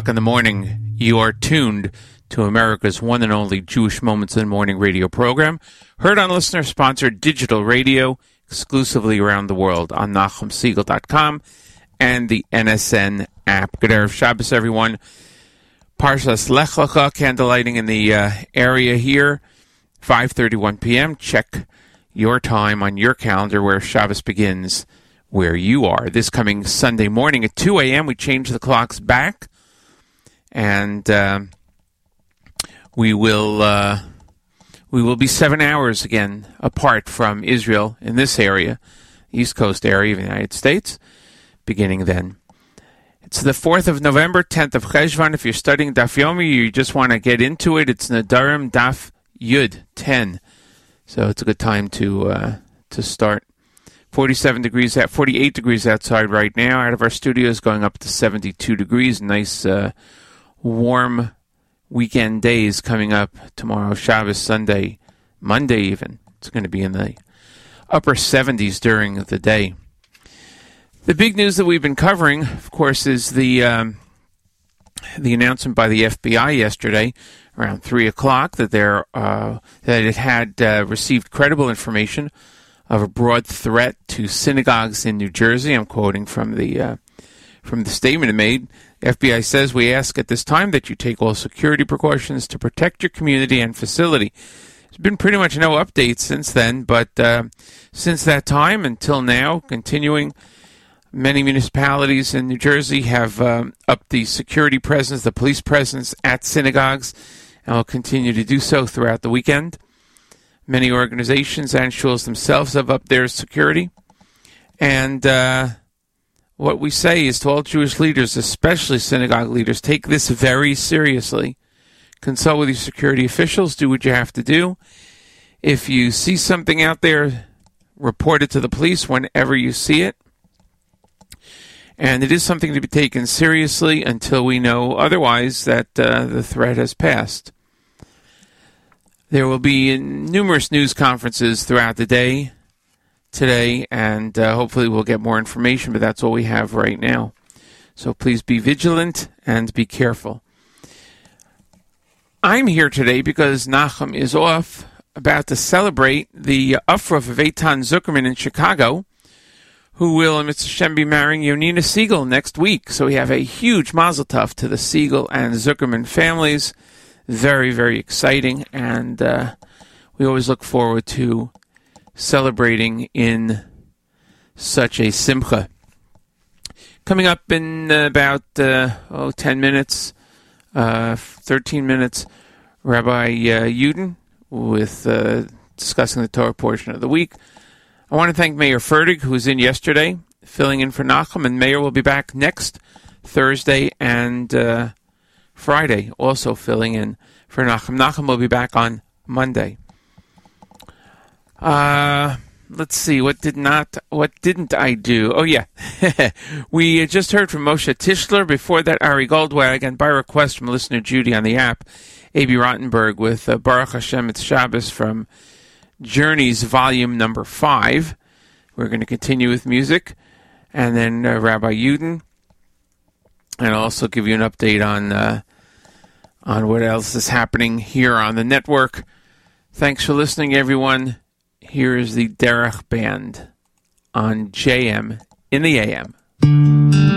o'clock in the morning, you are tuned to America's one and only Jewish Moments in the Morning radio program, heard on listener sponsored digital radio exclusively around the world on NachumSegal.com and the NSN app. Good Erev Shabbos, everyone. Parshas Lech Lecha, candle lighting in the uh, area here, 5.31 p.m. Check your time on your calendar where Shabbos begins where you are. This coming Sunday morning at 2 a.m., we change the clocks back, and uh, we will uh, we will be seven hours again apart from Israel in this area, East Coast area of the United States, beginning then. It's the 4th of November, 10th of Cheshvan. If you're studying Daf Yomi, you just want to get into it, it's Nedarim Daf Yud 10. So it's a good time to uh, to start. 47 degrees at 48 degrees outside right now. Out of our studios, going up to 72 degrees. Nice, uh, warm weekend days coming up tomorrow. Shabbos, Sunday, Monday, even. It's going to be in the upper 70s during the day. The big news that we've been covering, of course, is the um, the announcement by the FBI yesterday, around three o'clock, that there uh, that it had uh, received credible information of a broad threat to synagogues in New Jersey. I'm quoting from the uh, from the statement it made. FBI says we ask at this time that you take all security precautions to protect your community and facility. There's been pretty much no updates since then, but uh, since that time until now, continuing. Many municipalities in New Jersey have um, upped the security presence, the police presence at synagogues, and will continue to do so throughout the weekend. Many organizations and schools themselves have upped their security. And uh, what we say is to all Jewish leaders, especially synagogue leaders, take this very seriously. Consult with your security officials, do what you have to do. If you see something out there, report it to the police whenever you see it. And it is something to be taken seriously until we know otherwise that uh, the threat has passed. There will be numerous news conferences throughout the day today, and uh, hopefully we'll get more information, but that's all we have right now. So please be vigilant and be careful. I'm here today because Nachum is off, about to celebrate the Ufruf of Eitan Zuckerman in Chicago, who will, in Mr. Shem, be marrying Yonina Segal next week. So we have a huge mazel tov to the Segal and Zuckerman families. Very, very exciting, and uh, we always look forward to celebrating in such a simcha. Coming up in about uh, oh, 10 minutes, uh, 13 minutes, Rabbi uh, Yudin with uh, discussing the Torah portion of the week. I want to thank Meir Fertig, who was in yesterday, filling in for Nachum, and Meir will be back next Thursday and uh, Friday, also filling in for Nachum. Nachum will be back on Monday. Uh, let's see what did not what didn't I do? Oh yeah, we just heard from Moshe Tischler. Before that, Ari Goldwag, and by request from listener Judy on the app, Abie Rotenberg with uh, Baruch Hashem It's Shabbos from Journeys Volume Number Five. We're going to continue with music, and then uh, Rabbi Yudin, and I'll also give you an update on uh, on what else is happening here on the network. Thanks for listening, everyone. Here is the Derech Band on JM in the AM.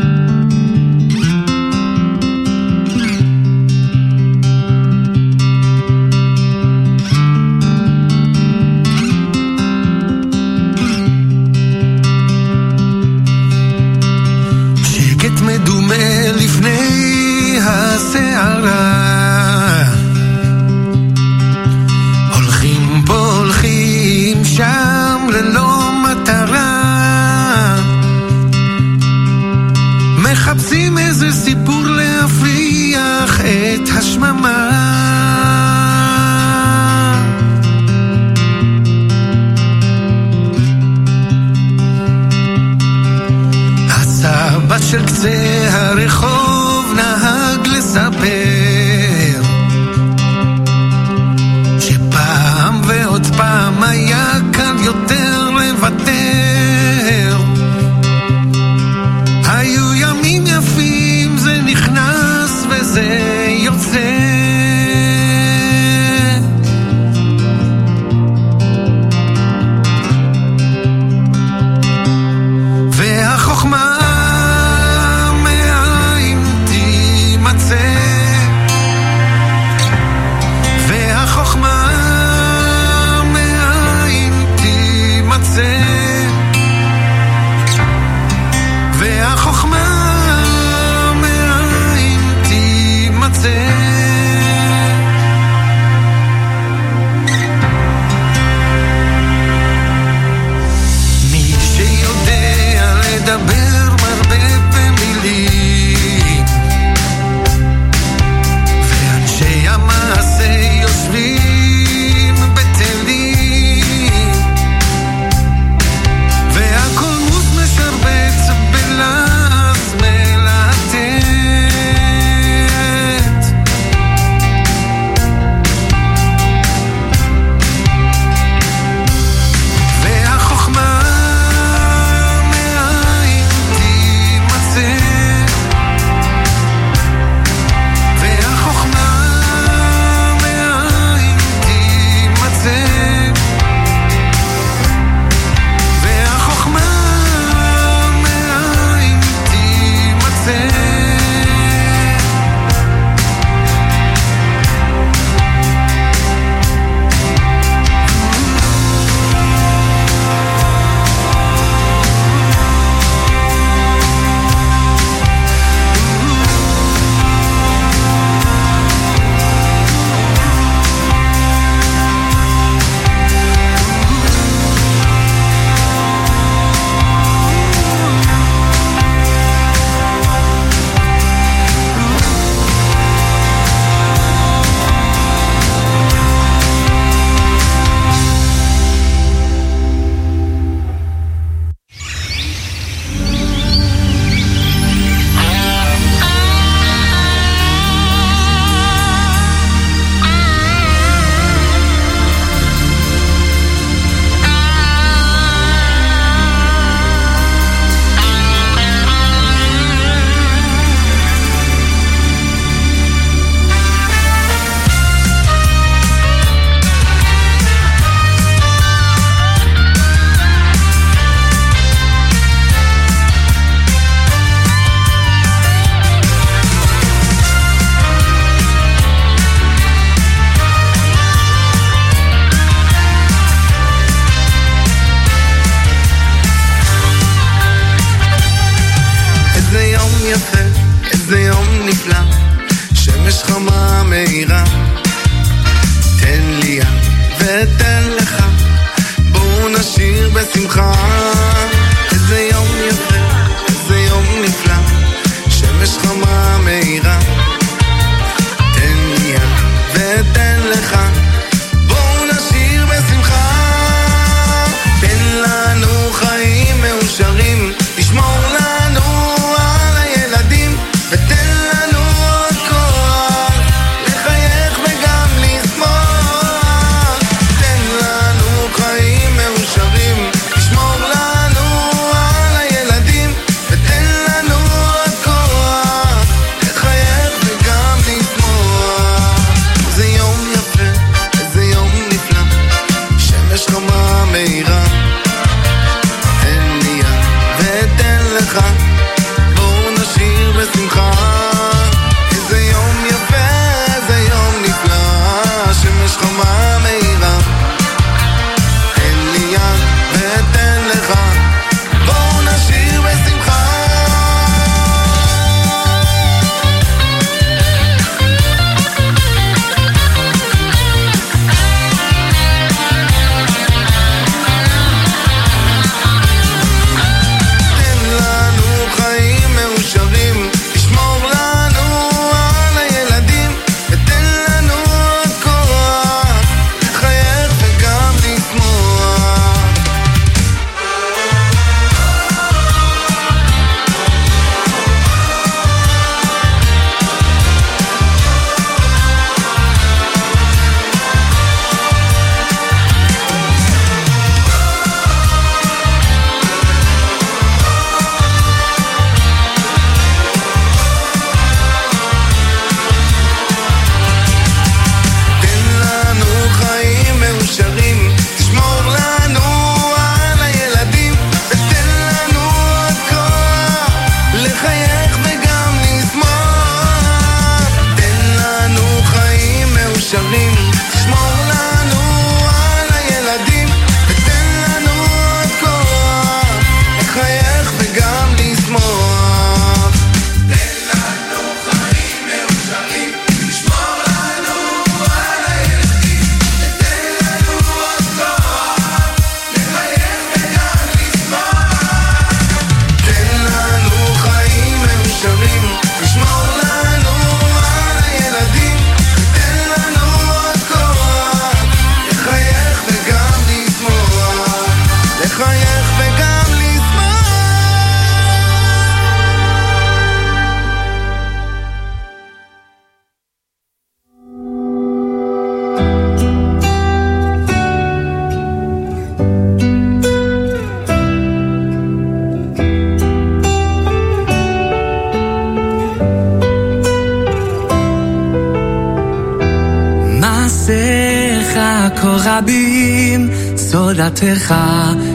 סודתך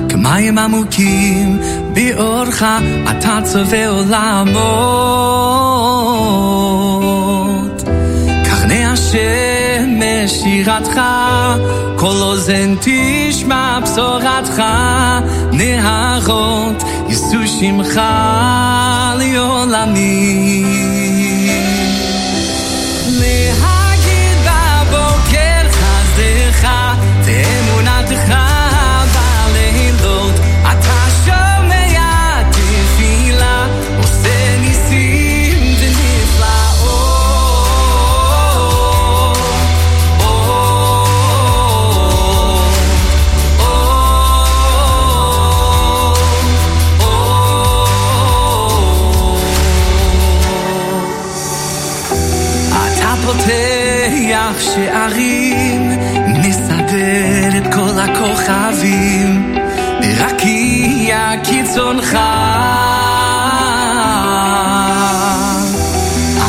כמים עמוקים, באורך אתה צובע עולמות. קרני השמש שירתך, כל אוזן תשמע בשורתך, נהרות יישאו שמך לעולמים. פותח שערים, מסדר את כל הכוכבים, ברקיע קיצונך.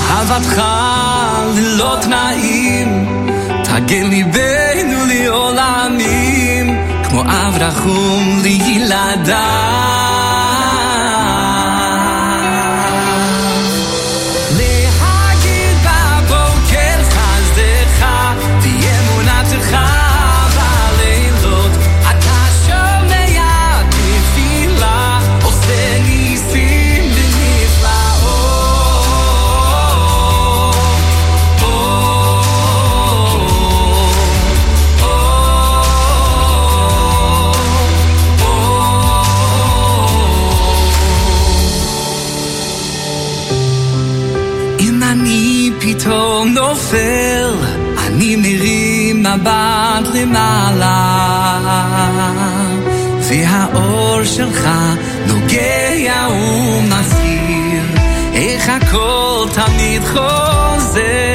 אהבתך ללא תנאים, תגן ליבנו לעולמים, כמו אב רחום לילדיו. למעלה. והאור שלך נוגע ומזהיר, איך הכל תמיד חוזר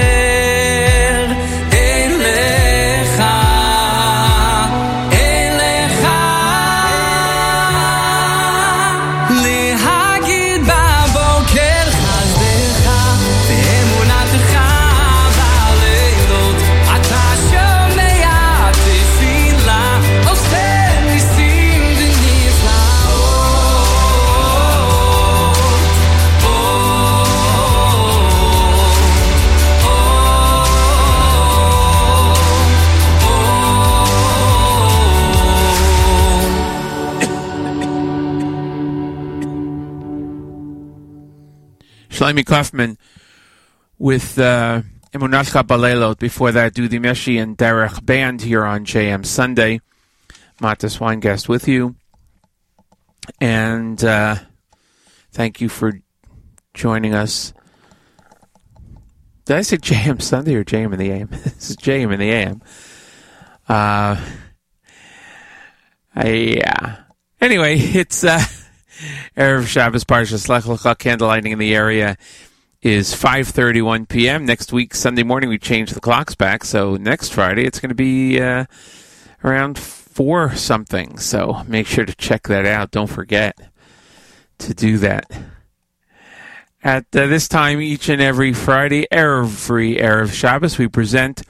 Shlomi Kaufman with uh, Emunatcha Balelot. Before that, Dudi Meshi and Derech Band here on JM Sunday. Matis Weingast with you. And uh, thank you for joining us. Did I say JM Sunday or JM in the AM? this is JM in the AM. Uh, I, yeah. Anyway, it's uh, Erev Shabbos Parshas Lech Lecha candlelighting in the area is 5:31 p.m. Next week, Sunday morning, we change the clocks back. So next Friday, it's going to be uh, around four something. So make sure to check that out. Don't forget to do that. At uh, this time, each and every Friday, every Erev Shabbos, we present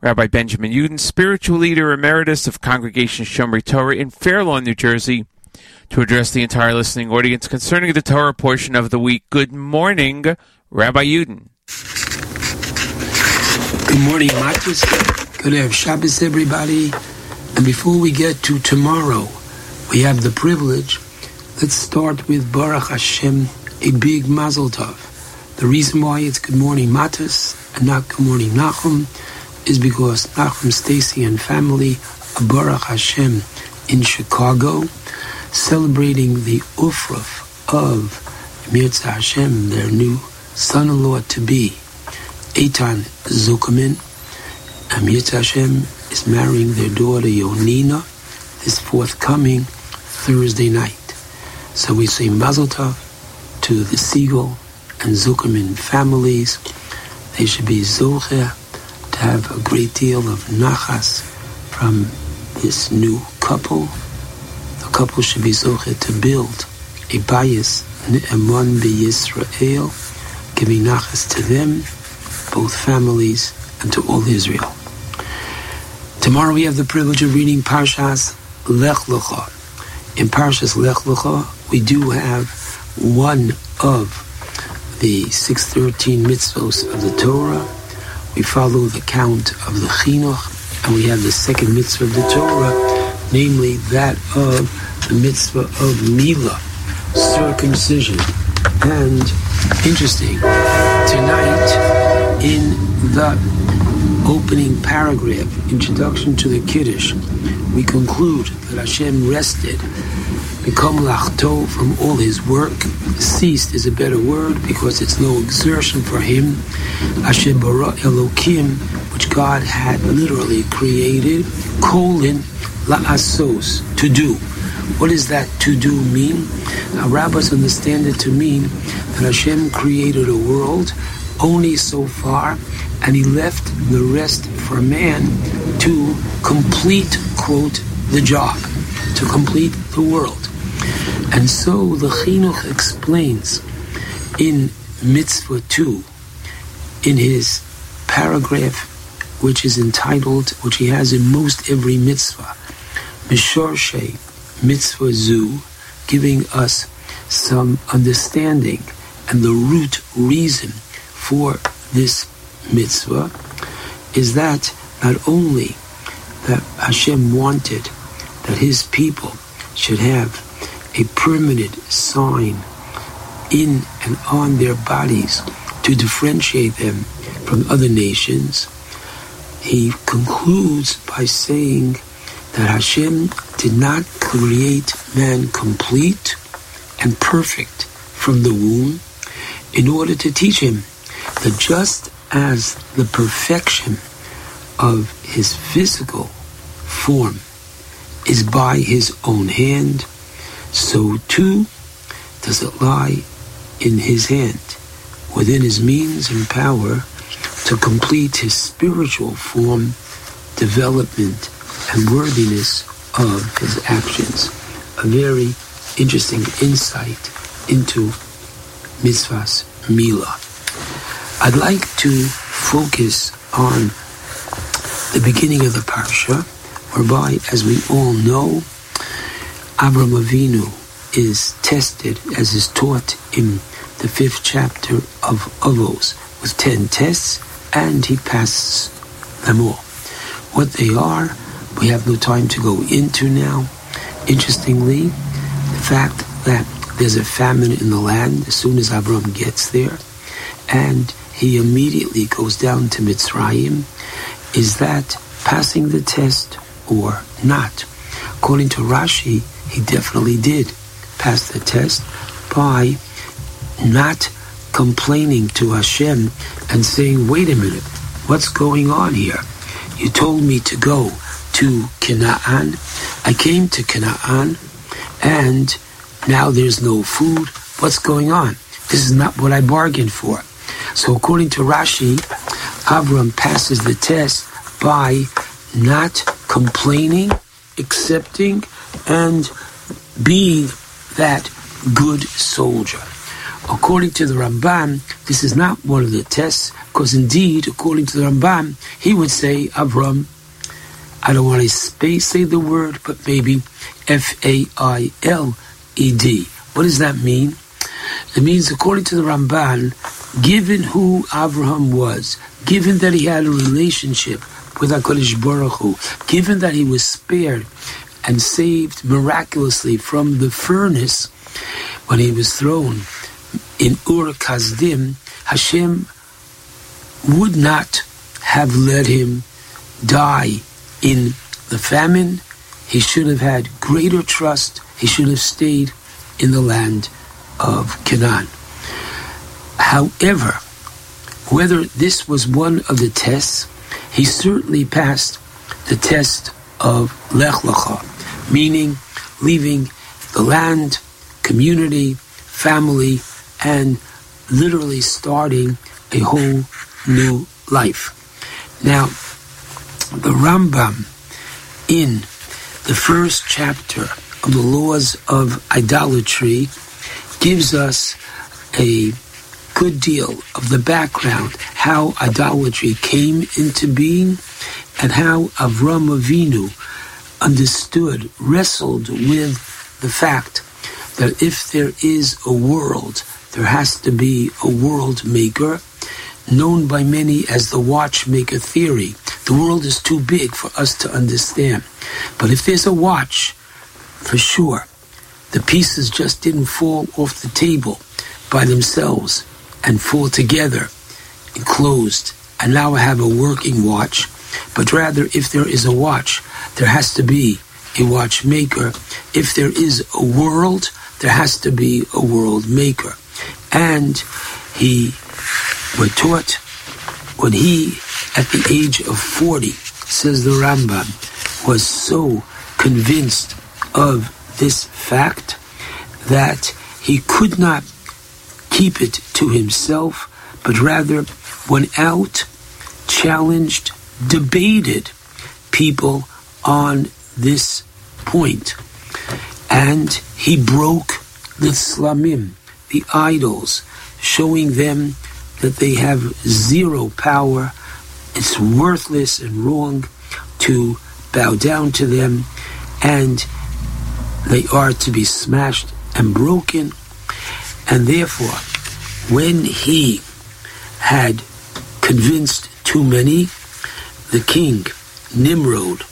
Rabbi Benjamin Yudin, spiritual leader emeritus of Congregation Shomrei Torah in Fair Lawn, New Jersey, to address the entire listening audience concerning the Torah portion of the week. Good morning, Rabbi Yudin. Good morning, Matis. Good to have Shabbos, everybody. And before we get to tomorrow, we have the privilege. Let's start with Baruch Hashem, a big Mazel Tov. The reason why it's Good Morning Matis and not Good Morning Nachum is because Nachum, Stacy, and family are Baruch Hashem in Chicago, celebrating the Ufruf of Mirza Hashem, their new son-in-law to be, Eitan Zuckerman. And Mirza Hashem is marrying their daughter Yonina this forthcoming Thursday night. So we say Mazel Tov to the Segal and Zuckerman families. They should be Zocher to have a great deal of nachas from this new couple. Couple should be Zocher to build a bias, be Yisrael, giving nachas to them, both families, and to all Israel. Tomorrow we have the privilege of reading Parshas Lech Lecha. In Parshas Lech Lecha, we do have one of the 613 mitzvos of the Torah. We follow the count of the Chinuch, and we have the second mitzvah of the Torah, namely that of the mitzvah of Mila, circumcision. And interesting, tonight in the opening paragraph, introduction to the Kiddush, we conclude that Hashem rested, become lachto from all his work. Ceased is a better word because it's no exertion for him. Hashem bara Elokim, which God had literally created, colon la'asos, to do. What does that to do mean? Our rabbis understand it to mean that Hashem created a world only so far, and he left the rest for man to complete, quote, the job, to complete the world. And so the Chinuch explains in Mitzvah 2, in his paragraph, which is entitled, which he has in most every mitzvah, Mishorshe Mitzvah Zu, giving us some understanding and the root reason for this mitzvah is that not only that Hashem wanted that his people should have a permanent sign in and on their bodies to differentiate them from other nations, he concludes by saying that Hashem did not create man complete and perfect from the womb in order to teach him that just as the perfection of his physical form is by his own hand, so too does it lie in his hand, within his means and power, to complete his spiritual form, development, and worthiness of his actions. A very interesting insight into mitzvahs Mila. I'd like to focus on the beginning of the parsha, whereby, as we all know, Abram Avinu is tested, as is taught in the fifth chapter of Avos, with ten tests, and he passes them all. What they are, we have no time to go into now. Interestingly, the fact that there's a famine in the land as soon as Abram gets there, and he immediately goes down to Mitzrayim. Is that passing the test or not? According to Rashi, he definitely did pass the test by not complaining to Hashem and saying, wait a minute, what's going on here? You told me to go to Canaan. I came to Canaan and now there's no food. What's going on? This is not what I bargained for. So according to Rashi, Avram passes the test by not complaining, accepting, and being that good soldier. According to the Ramban, this is not one of the tests, because indeed, according to the Ramban, he would say, Avram, I don't want to say the word, but maybe F A I L E D. What does that mean? It means, according to the Ramban, given who Abraham was, given that he had a relationship with HaKadosh Baruch Hu, given that he was spared and saved miraculously from the furnace when he was thrown in Ur Kasdim, Hashem would not have let him die in the famine. He should have had greater trust. He should have stayed in the land of Canaan. However, whether this was one of the tests, he certainly passed the test of Lech Lecha, meaning leaving the land, community, family, and literally starting a whole new life. Now, the Rambam in the first chapter of the laws of idolatry gives us a good deal of the background, how idolatry came into being, and how Avram Avinu understood, wrestled with the fact that if there is a world, there has to be a world maker, known by many as the watchmaker theory. The world is too big for us to understand. But if there's a watch, for sure, the pieces just didn't fall off the table by themselves and fall together, enclosed, and now I have a working watch. But rather, if there is a watch, there has to be a watchmaker. If there is a world, there has to be a world maker. And he were taught when he, at the age of 40, says the Rambam, was so convinced of this fact that he could not keep it to himself, but rather went out, challenged, debated people on this point. And he broke the slamim, the idols, showing them that they have zero power. It's worthless and wrong to bow down to them, and they are to be smashed and broken. And therefore, when he had convinced too many, the king, Nimrod,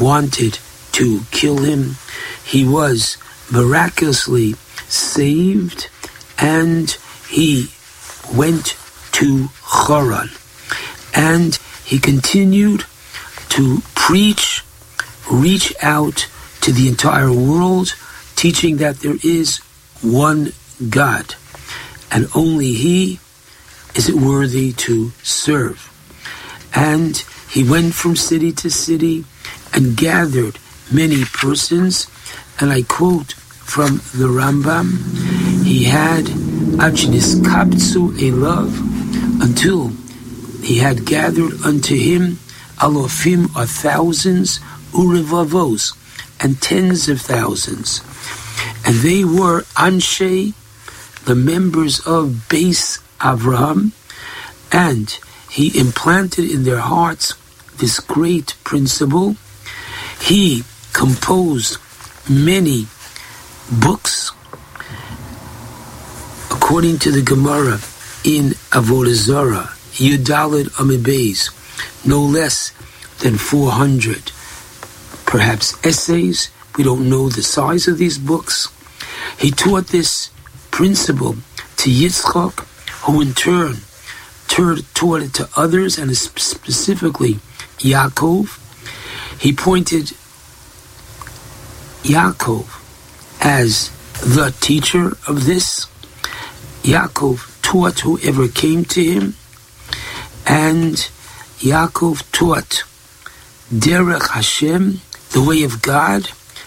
wanted to kill him. He was miraculously saved and he went to Choran. And he continued to preach, reach out to the entire world, teaching that there is one God, and only He is it worthy to serve. And he went from city to city and gathered many persons, and I quote from the Rambam, he had Achnis Kaptsu a love until he had gathered unto him alofim are thousands, urevavos, and tens of thousands. And they were Anshe, the members of Base Avraham, and he implanted in their hearts this great principle. He composed many books according to the Gemara in Avodah Zarah, Yudalid Amibes, no less than 400, perhaps essays. We don't know the size of these books. He taught this principle to Yitzchak, who in turn taught it to others, and specifically Yaakov. He pointed Yaakov as the teacher of this. Yaakov taught whoever came to him, and Yaakov taught Derech Hashem, the way of God,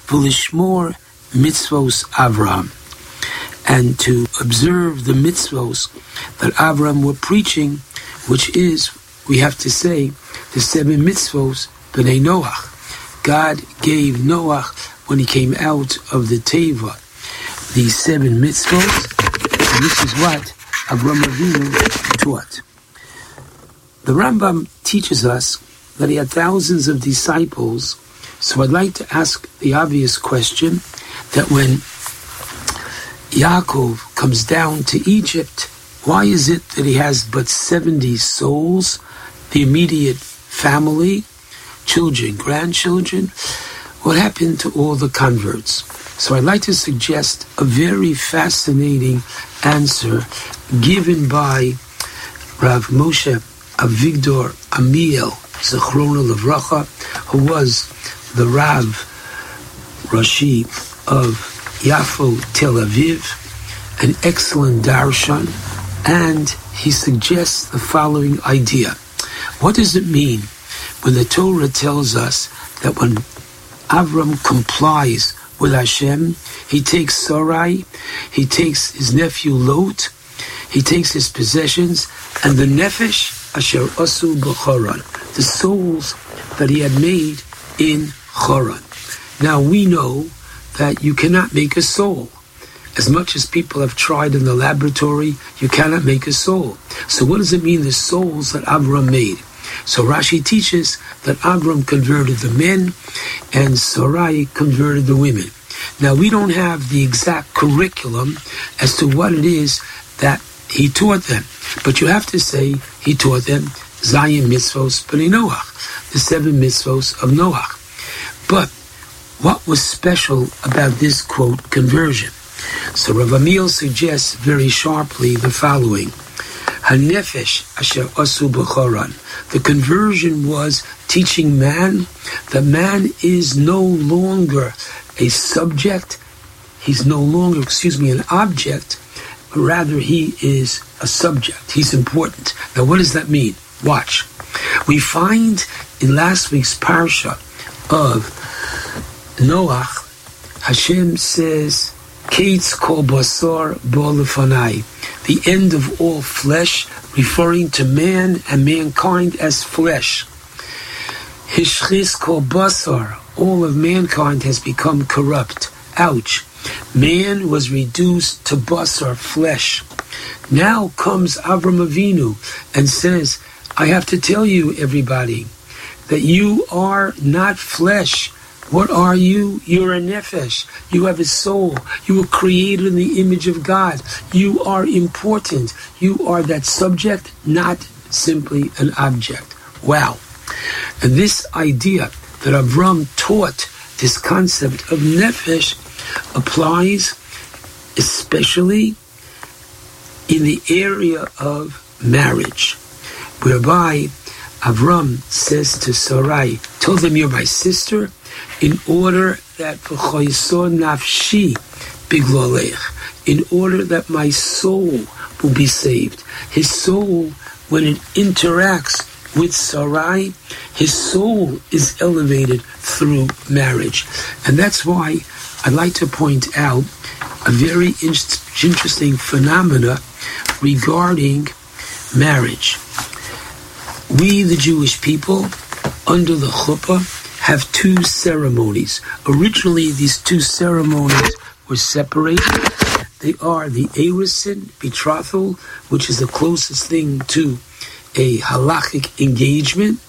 v'lishmor mitzvos Avram, and to observe the mitzvos that Avram were preaching, which is, we have to say, the seven mitzvos b'nei Noach. God gave Noach when he came out of the Teva these seven mitzvos, and this is what Avram Avinu taught. The Rambam teaches us that he had thousands of disciples, so I'd like to ask the obvious question that when Yaakov comes down to Egypt, why is it that he has but 70 souls, the immediate family, children, grandchildren? What happened to all the converts? So I'd like to suggest a very fascinating answer given by Rav Moshe Avigdor Amiel Zechrona Levracha, who was the Rav Rashi of Yafo Tel Aviv, an excellent darshan, and he suggests the following idea. What does it mean when the Torah tells us that when Avram complies with Hashem, he takes Sarai, he takes his nephew Lot, he takes his possessions, and the nefesh asher asu b'choran, the souls that he had made in Choran. Now we know that you cannot make a soul. As much as people have tried in the laboratory, you cannot make a soul. So what does it mean, the souls that Avram made? So Rashi teaches that Avram converted the men and Sarai converted the women. Now we don't have the exact curriculum as to what it is that he taught them, but you have to say he taught them Zayin mitzvos b'nei Noach, the seven mitzvos of Noach. But what was special about this quote conversion? So Rav Amiel suggests very sharply the following. Hanefesh asher asu b'choran. The conversion was teaching man that man is no longer a subject, he's no longer, excuse me, an object, but rather he is a subject. He's important. Now what does that mean? Watch. We find in last week's parsha of Noach, Hashem says, Kates kol basar the end of all flesh, referring to man and mankind as flesh. Hishchis kol basar, all of mankind has become corrupt. Ouch. Man was reduced to basar, flesh. Now comes Avram Avinu and says, I have to tell you, everybody, that you are not flesh. What are you? You're a nefesh. You have a soul. You were created in the image of God. You are important. You are that subject, not simply an object. Wow. And this idea that Avram taught this concept of nefesh applies especially in the area of marriage, whereby Avram says to Sarai, Tell them you're my sister, in order that nafshi in order that my soul will be saved. His soul, when it interacts with Sarai, his soul is elevated through marriage. And that's why I'd like to point out a very in- interesting phenomena regarding marriage. We, the Jewish people, under the chuppah, have two ceremonies. Originally, these two ceremonies were separated. They are the Erusin, betrothal, which is the closest thing to a halachic engagement,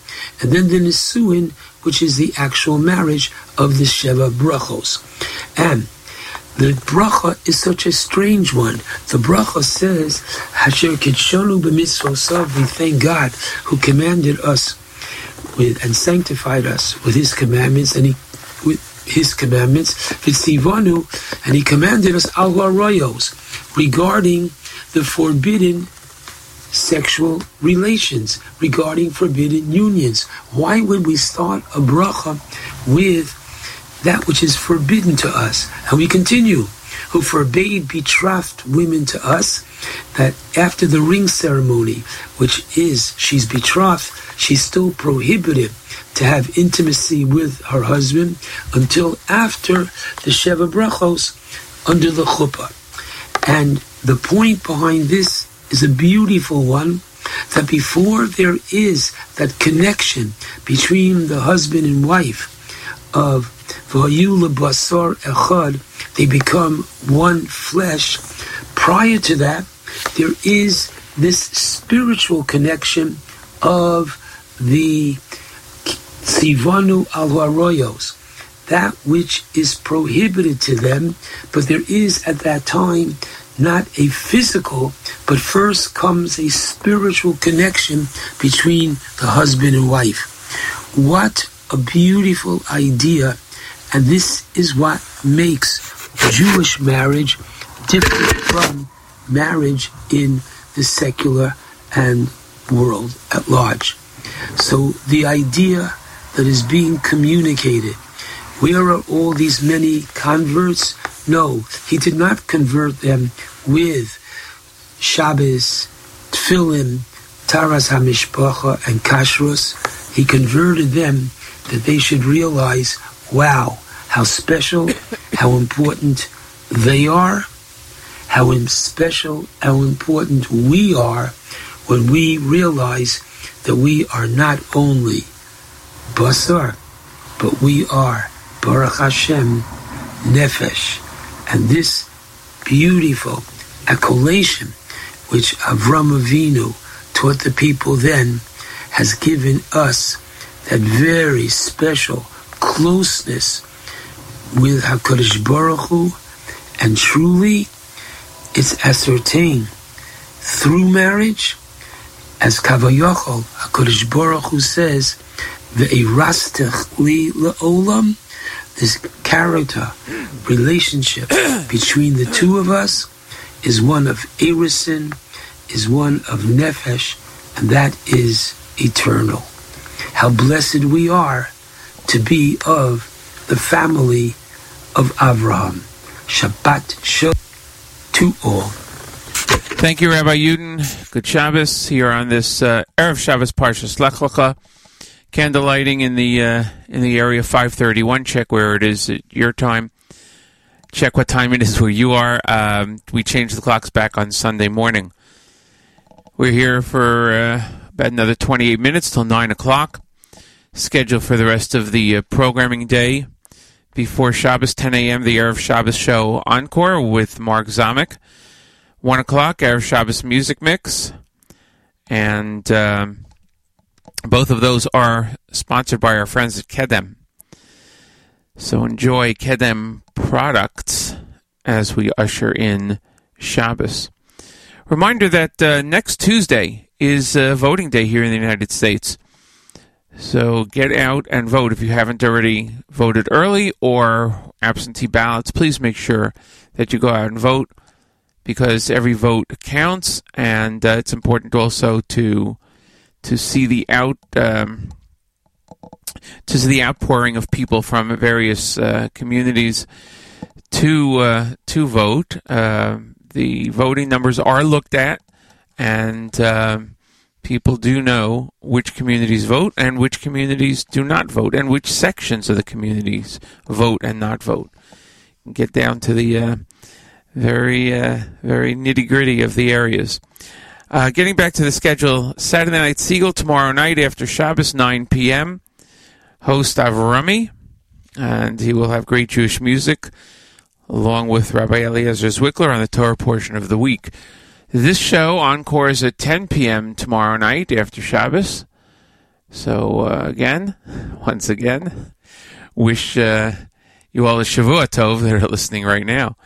and then the Nisuin, which is the actual marriage of the Sheva Brachos. And the bracha is such a strange one. The bracha says, Hasher kitshonu we thank God who commanded us with and sanctified us with his commandments and he with his commandments, Vitzivanu, and he commanded us al royos regarding the forbidden sexual relations, regarding forbidden unions. Why would we start a bracha with that which is forbidden to us? And we continue, who forbade betrothed women to us, that after the ring ceremony, which is she's betrothed, she's still prohibited to have intimacy with her husband until after the Sheva Brachos under the chuppah. And the point behind this is a beautiful one that before there is that connection between the husband and wife of they become one flesh. Prior to that, there is this spiritual connection of the Sivanu al that which is prohibited to them, but there is at that time not a physical, but first comes a spiritual connection between the husband and wife. What a beautiful idea, and this is what makes Jewish marriage different from marriage in the secular and world at large. So the idea that is being communicated, where are all these many converts? No, he did not convert them with Shabbos, Tefillin, Taharas HaMishpacha, and Kashrus. He converted them that they should realize, wow, how special, how important they are, how special, how important we are when we realize that we are not only Basar, but we are Baruch Hashem Nefesh. And this beautiful accolation which Avram Avinu taught the people then has given us that very special closeness with HaKadosh Baruch Hu, and truly it's ascertained through marriage, as Kavayachol, HaKadosh Baruch Hu says, Ve'irastech li le'olam, this character relationship between the two of us is one of Erusin, is one of Nefesh, and that is eternal. How blessed we are to be of the family of Avraham. Shabbat Shalom to all. Thank you, Rabbi Yudin. Good Shabbos here on this uh, Erev Shabbos Parshas Lech Lecha. Candle lighting in the uh, in the area 531. Check where it is at your time. Check what time it is where you are. Um, we change the clocks back on Sunday morning. We're here for uh, about another 28 minutes till 9 o'clock. Scheduled for the rest of the uh, programming day. Before Shabbos 10 a.m., the Erev Shabbos show encore with Mark Zamek. 1 o'clock, Erev Shabbos music mix. And um, both of those are sponsored by our friends at Kedem. So enjoy Kedem products as we usher in Shabbos. Reminder that uh, next Tuesday is uh, voting day here in the United States. So get out and vote if you haven't already voted early or absentee ballots. Please make sure that you go out and vote because every vote counts, and uh, it's important also to to see the out um, to see the outpouring of people from various uh, communities to uh, to vote. Uh, the voting numbers are looked at, and um, people do know which communities vote and which communities do not vote, and which sections of the communities vote and not vote. Get down to the uh, very uh, very nitty gritty of the areas. Uh, getting back to the schedule, Saturday Night Segal tomorrow night after Shabbos, 9 p.m. Host Avrami, and he will have great Jewish music along with Rabbi Eliezer Zwickler on the Torah portion of the week. This show encores at 10 p.m. tomorrow night after Shabbos. So, uh, again, once again, wish uh, you all a Shavua Tov that are listening right now.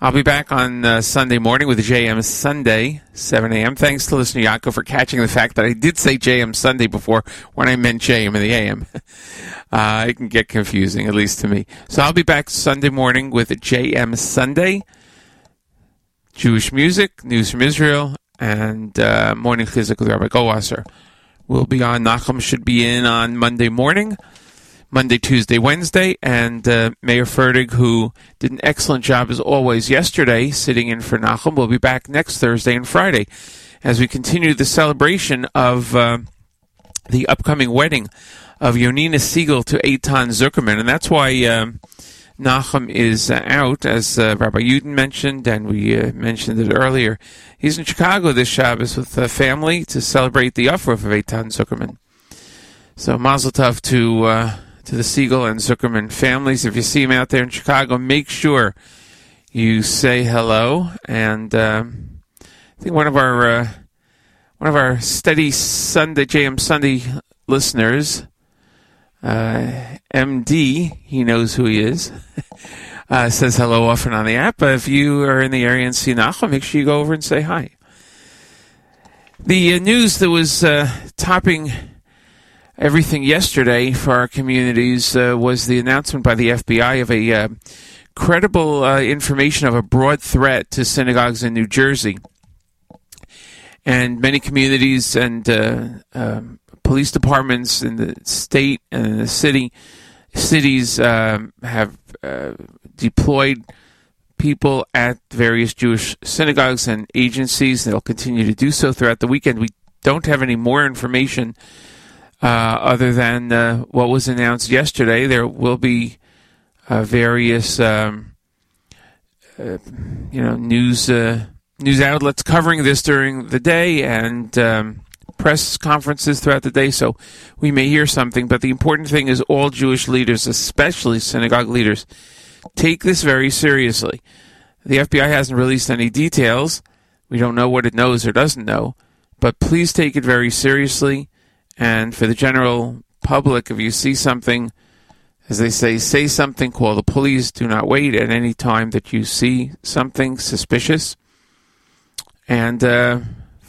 I'll be back on uh, Sunday morning with JM Sunday, 7 a.m. Thanks to listener Yaakov for catching the fact that I did say JM Sunday before when I meant JM in the AM. uh, it can get confusing, at least to me. So I'll be back Sunday morning with JM Sunday, Jewish music, news from Israel, and uh, morning chizuk with Rabbi Goldwasser. We'll be on. Nachum should be in on Monday morning. Monday, Tuesday, Wednesday, and uh, Meir Fertig, who did an excellent job as always yesterday, sitting in for Nachum, will be back next Thursday and Friday as we continue the celebration of uh, the upcoming wedding of Yonina Segal to Eitan Zuckerman, and that's why uh, Nachum is uh, out, as uh, Rabbi Yudin mentioned, and we uh, mentioned it earlier. He's in Chicago this Shabbos with the family to celebrate the Uffruf of Eitan Zuckerman. So Mazel Tov to to the Segal and Zuckerman families. If you see them out there in Chicago, make sure you say hello. And um, I think one of our uh, one of our steady Sunday JM Sunday listeners, uh, MD, he knows who he is. uh, says hello often on the app. But if you are in the area and see Nachum, make sure you go over and say hi. The uh, news that was uh, topping everything yesterday for our communities uh, was the announcement by the FBI of a credible information of a broad threat to synagogues in New Jersey. And many communities and um, police departments in the state and in the city cities um, have uh, deployed people at various Jewish synagogues and agencies. They'll continue to do so throughout the weekend. We don't have any more information uh, other than uh, what was announced yesterday. There will be uh, various, um, uh, you know, news uh, news outlets covering this during the day and um, press conferences throughout the day. So we may hear something. But the important thing is, all Jewish leaders, especially synagogue leaders, take this very seriously. The FBI hasn't released any details. We don't know what it knows or doesn't know, but please take it very seriously. And for the general public, if you see something, as they say, say something, call the police. Do not wait at any time that you see something suspicious. And uh,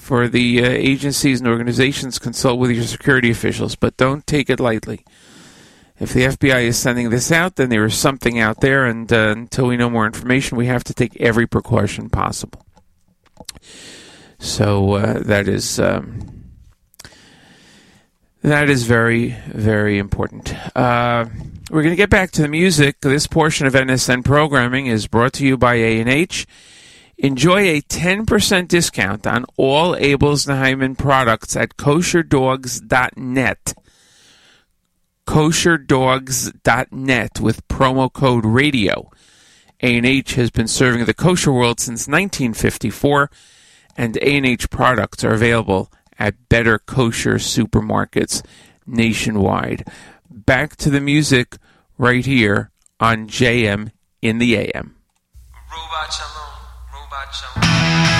for the uh, agencies and organizations, consult with your security officials, but don't take it lightly. If the FBI is sending this out, then there is something out there, and uh, until we know more information, we have to take every precaution possible. So uh, that is um, that is very very important. Uh, we're going to get back to the music. This portion of NSN programming is brought to you by A and H. Enjoy a 10% discount on all Abeles and Heymann products at kosherdogs.net. kosherdogs.net with promo code radio. A&H has been serving the kosher world since 1954 and A&H products are available at better kosher supermarkets nationwide. Back to the music right here on JM in the AM. Robot Shalom, Robot Shalom.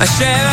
You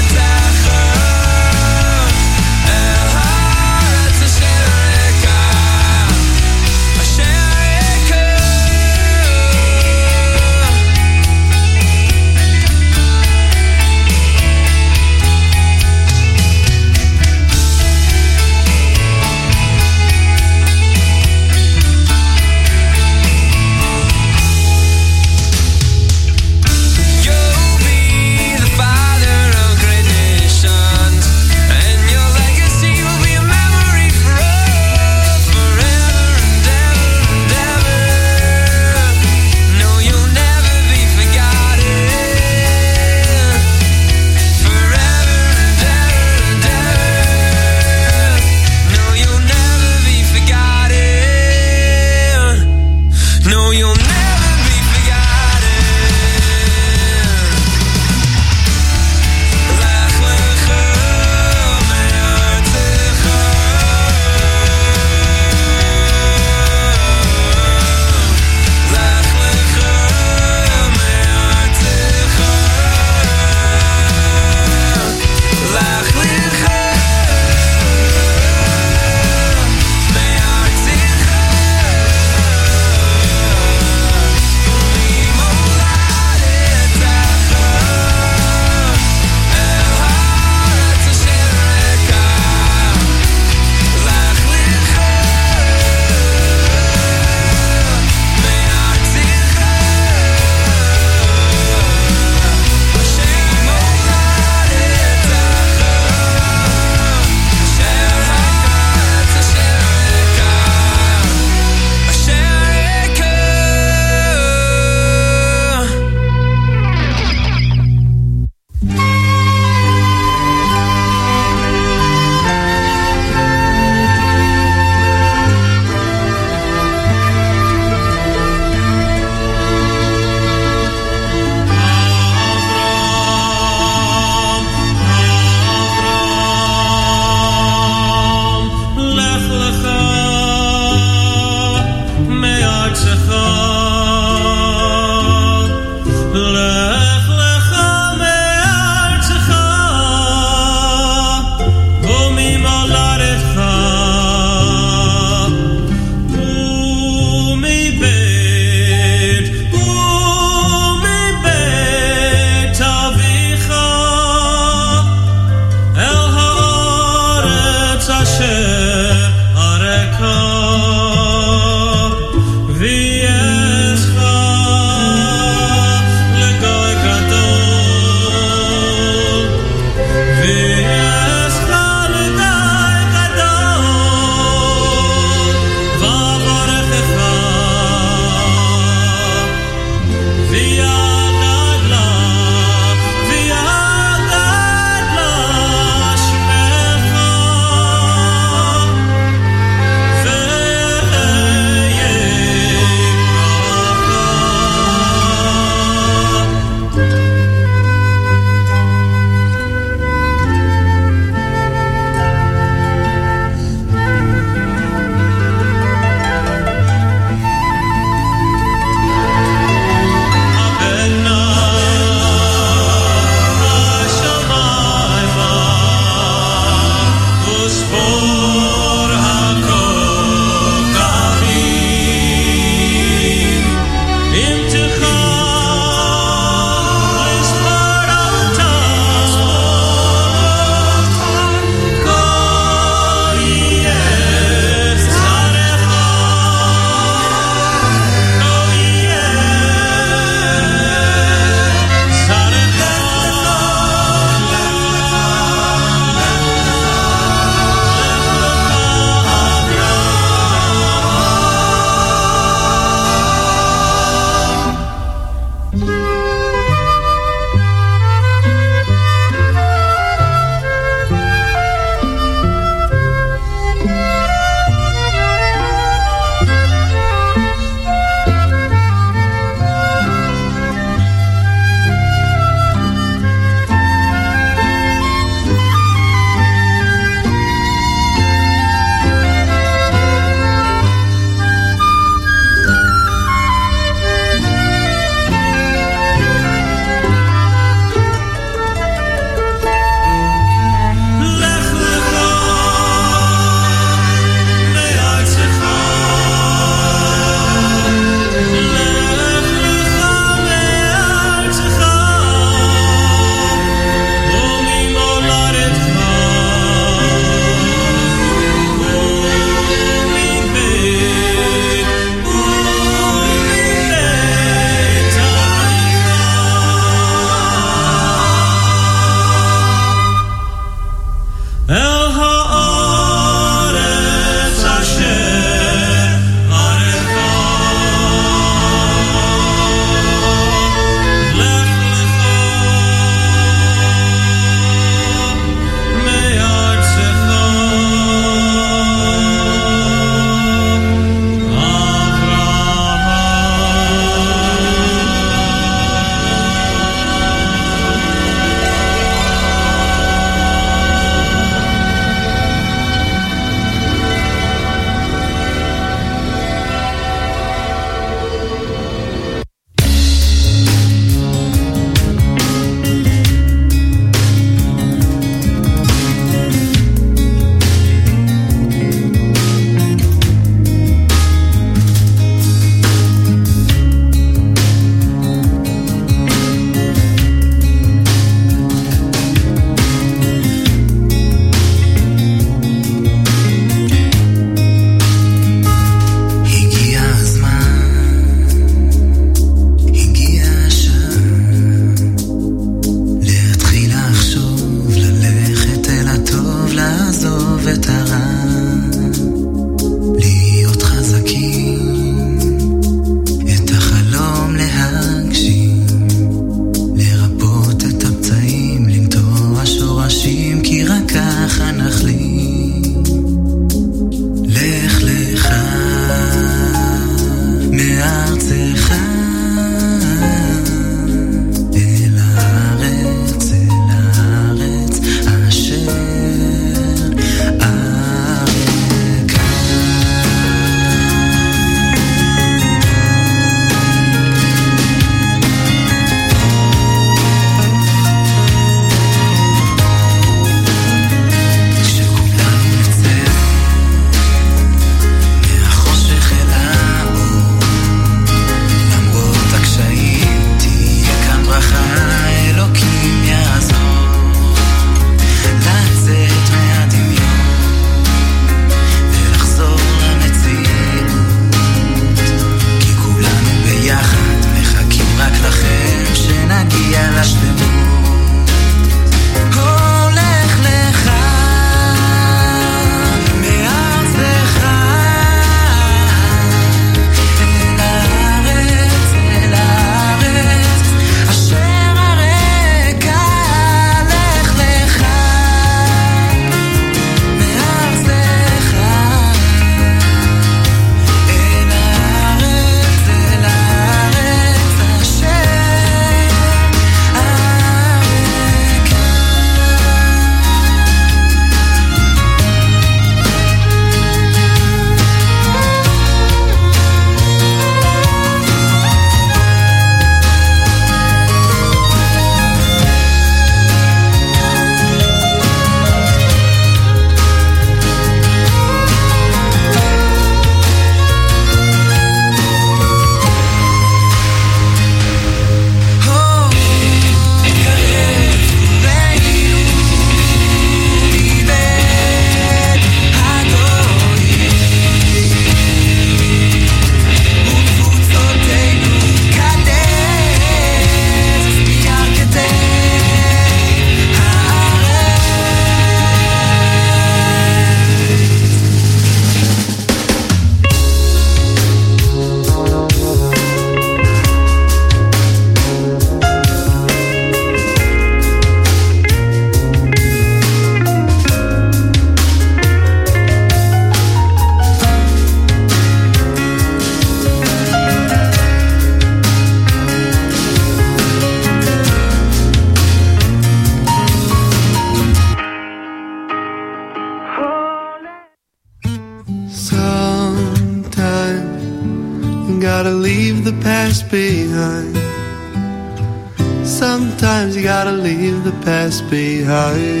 night.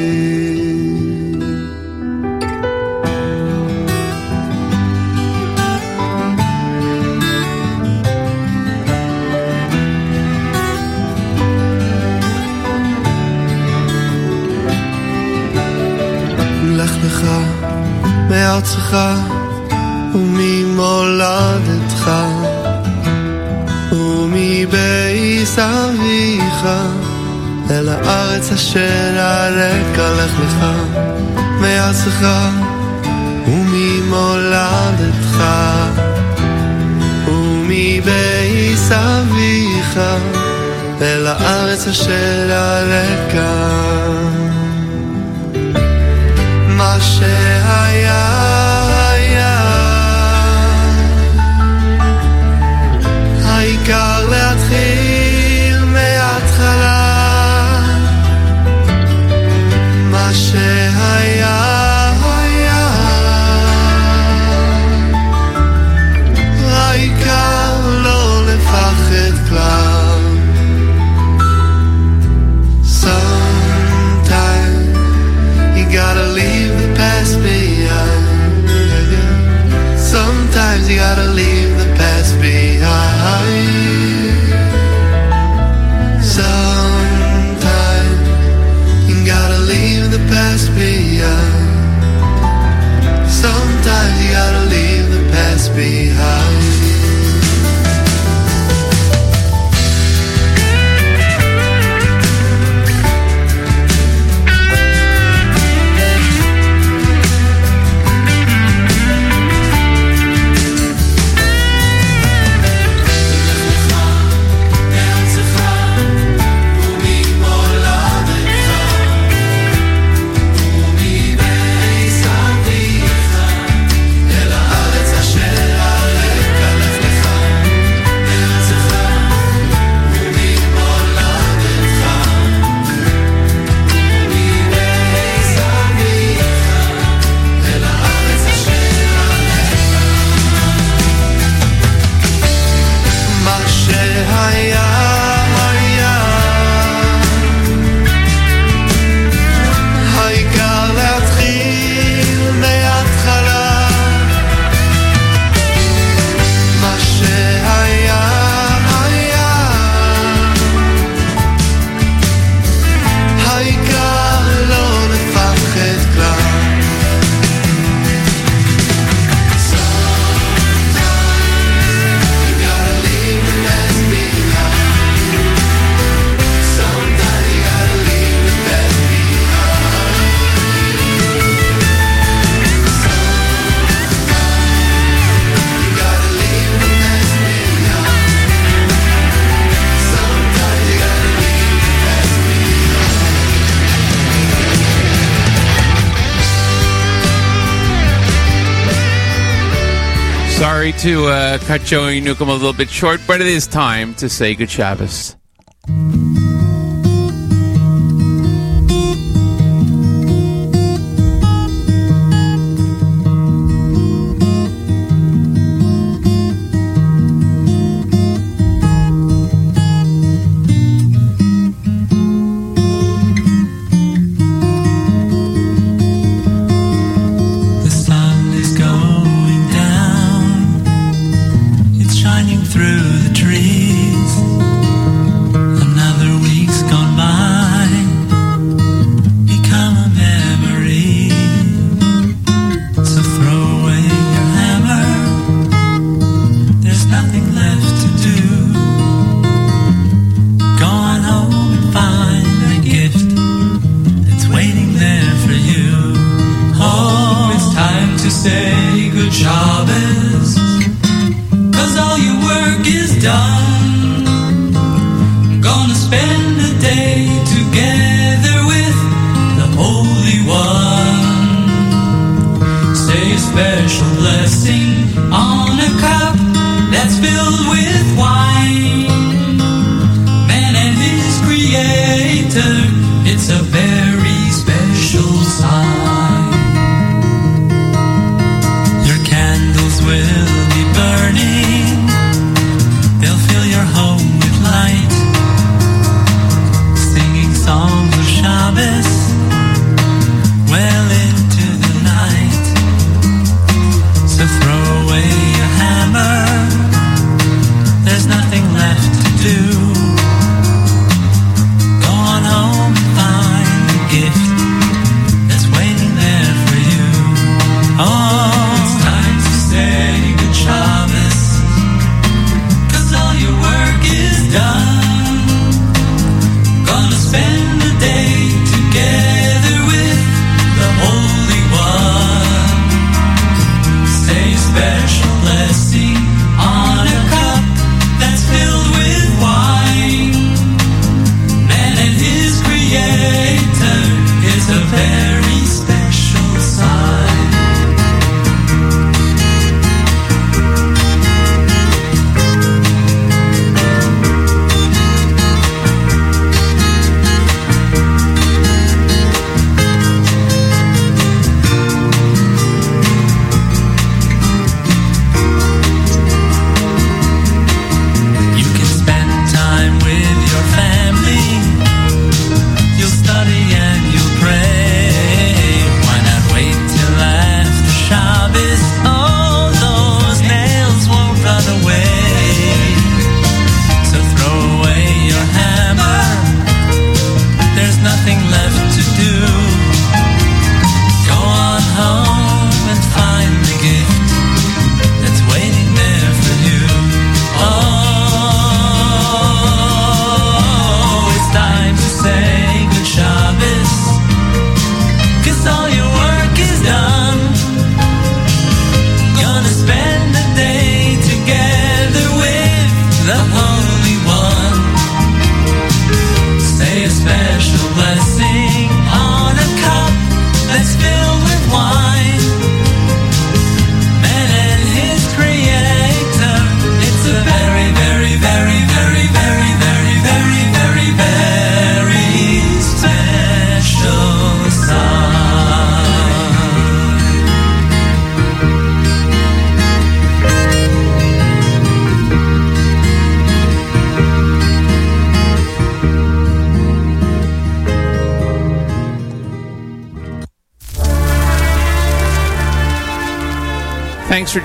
sorry to uh, cut Joey Newcomb a little bit short, but it is time to say good Shabbos.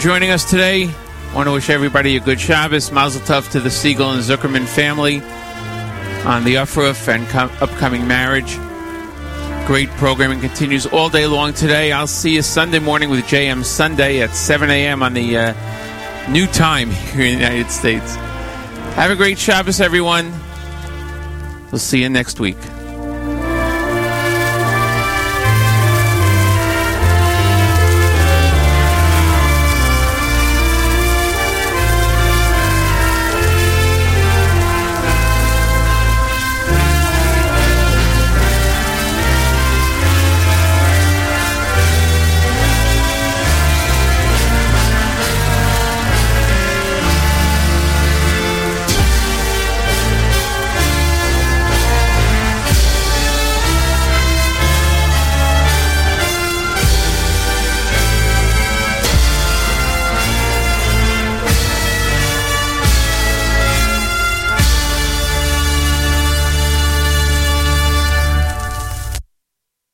joining us today. I want to wish everybody a good Shabbos, Mazel Tov to the Segal and Zuckerman family on the Ufruf and com- upcoming marriage. Great programming continues all day long today. I'll see you Sunday morning with JM Sunday at 7 a.m. on the uh, new time here in the United States. Have a great Shabbos, everyone. We'll see you next week.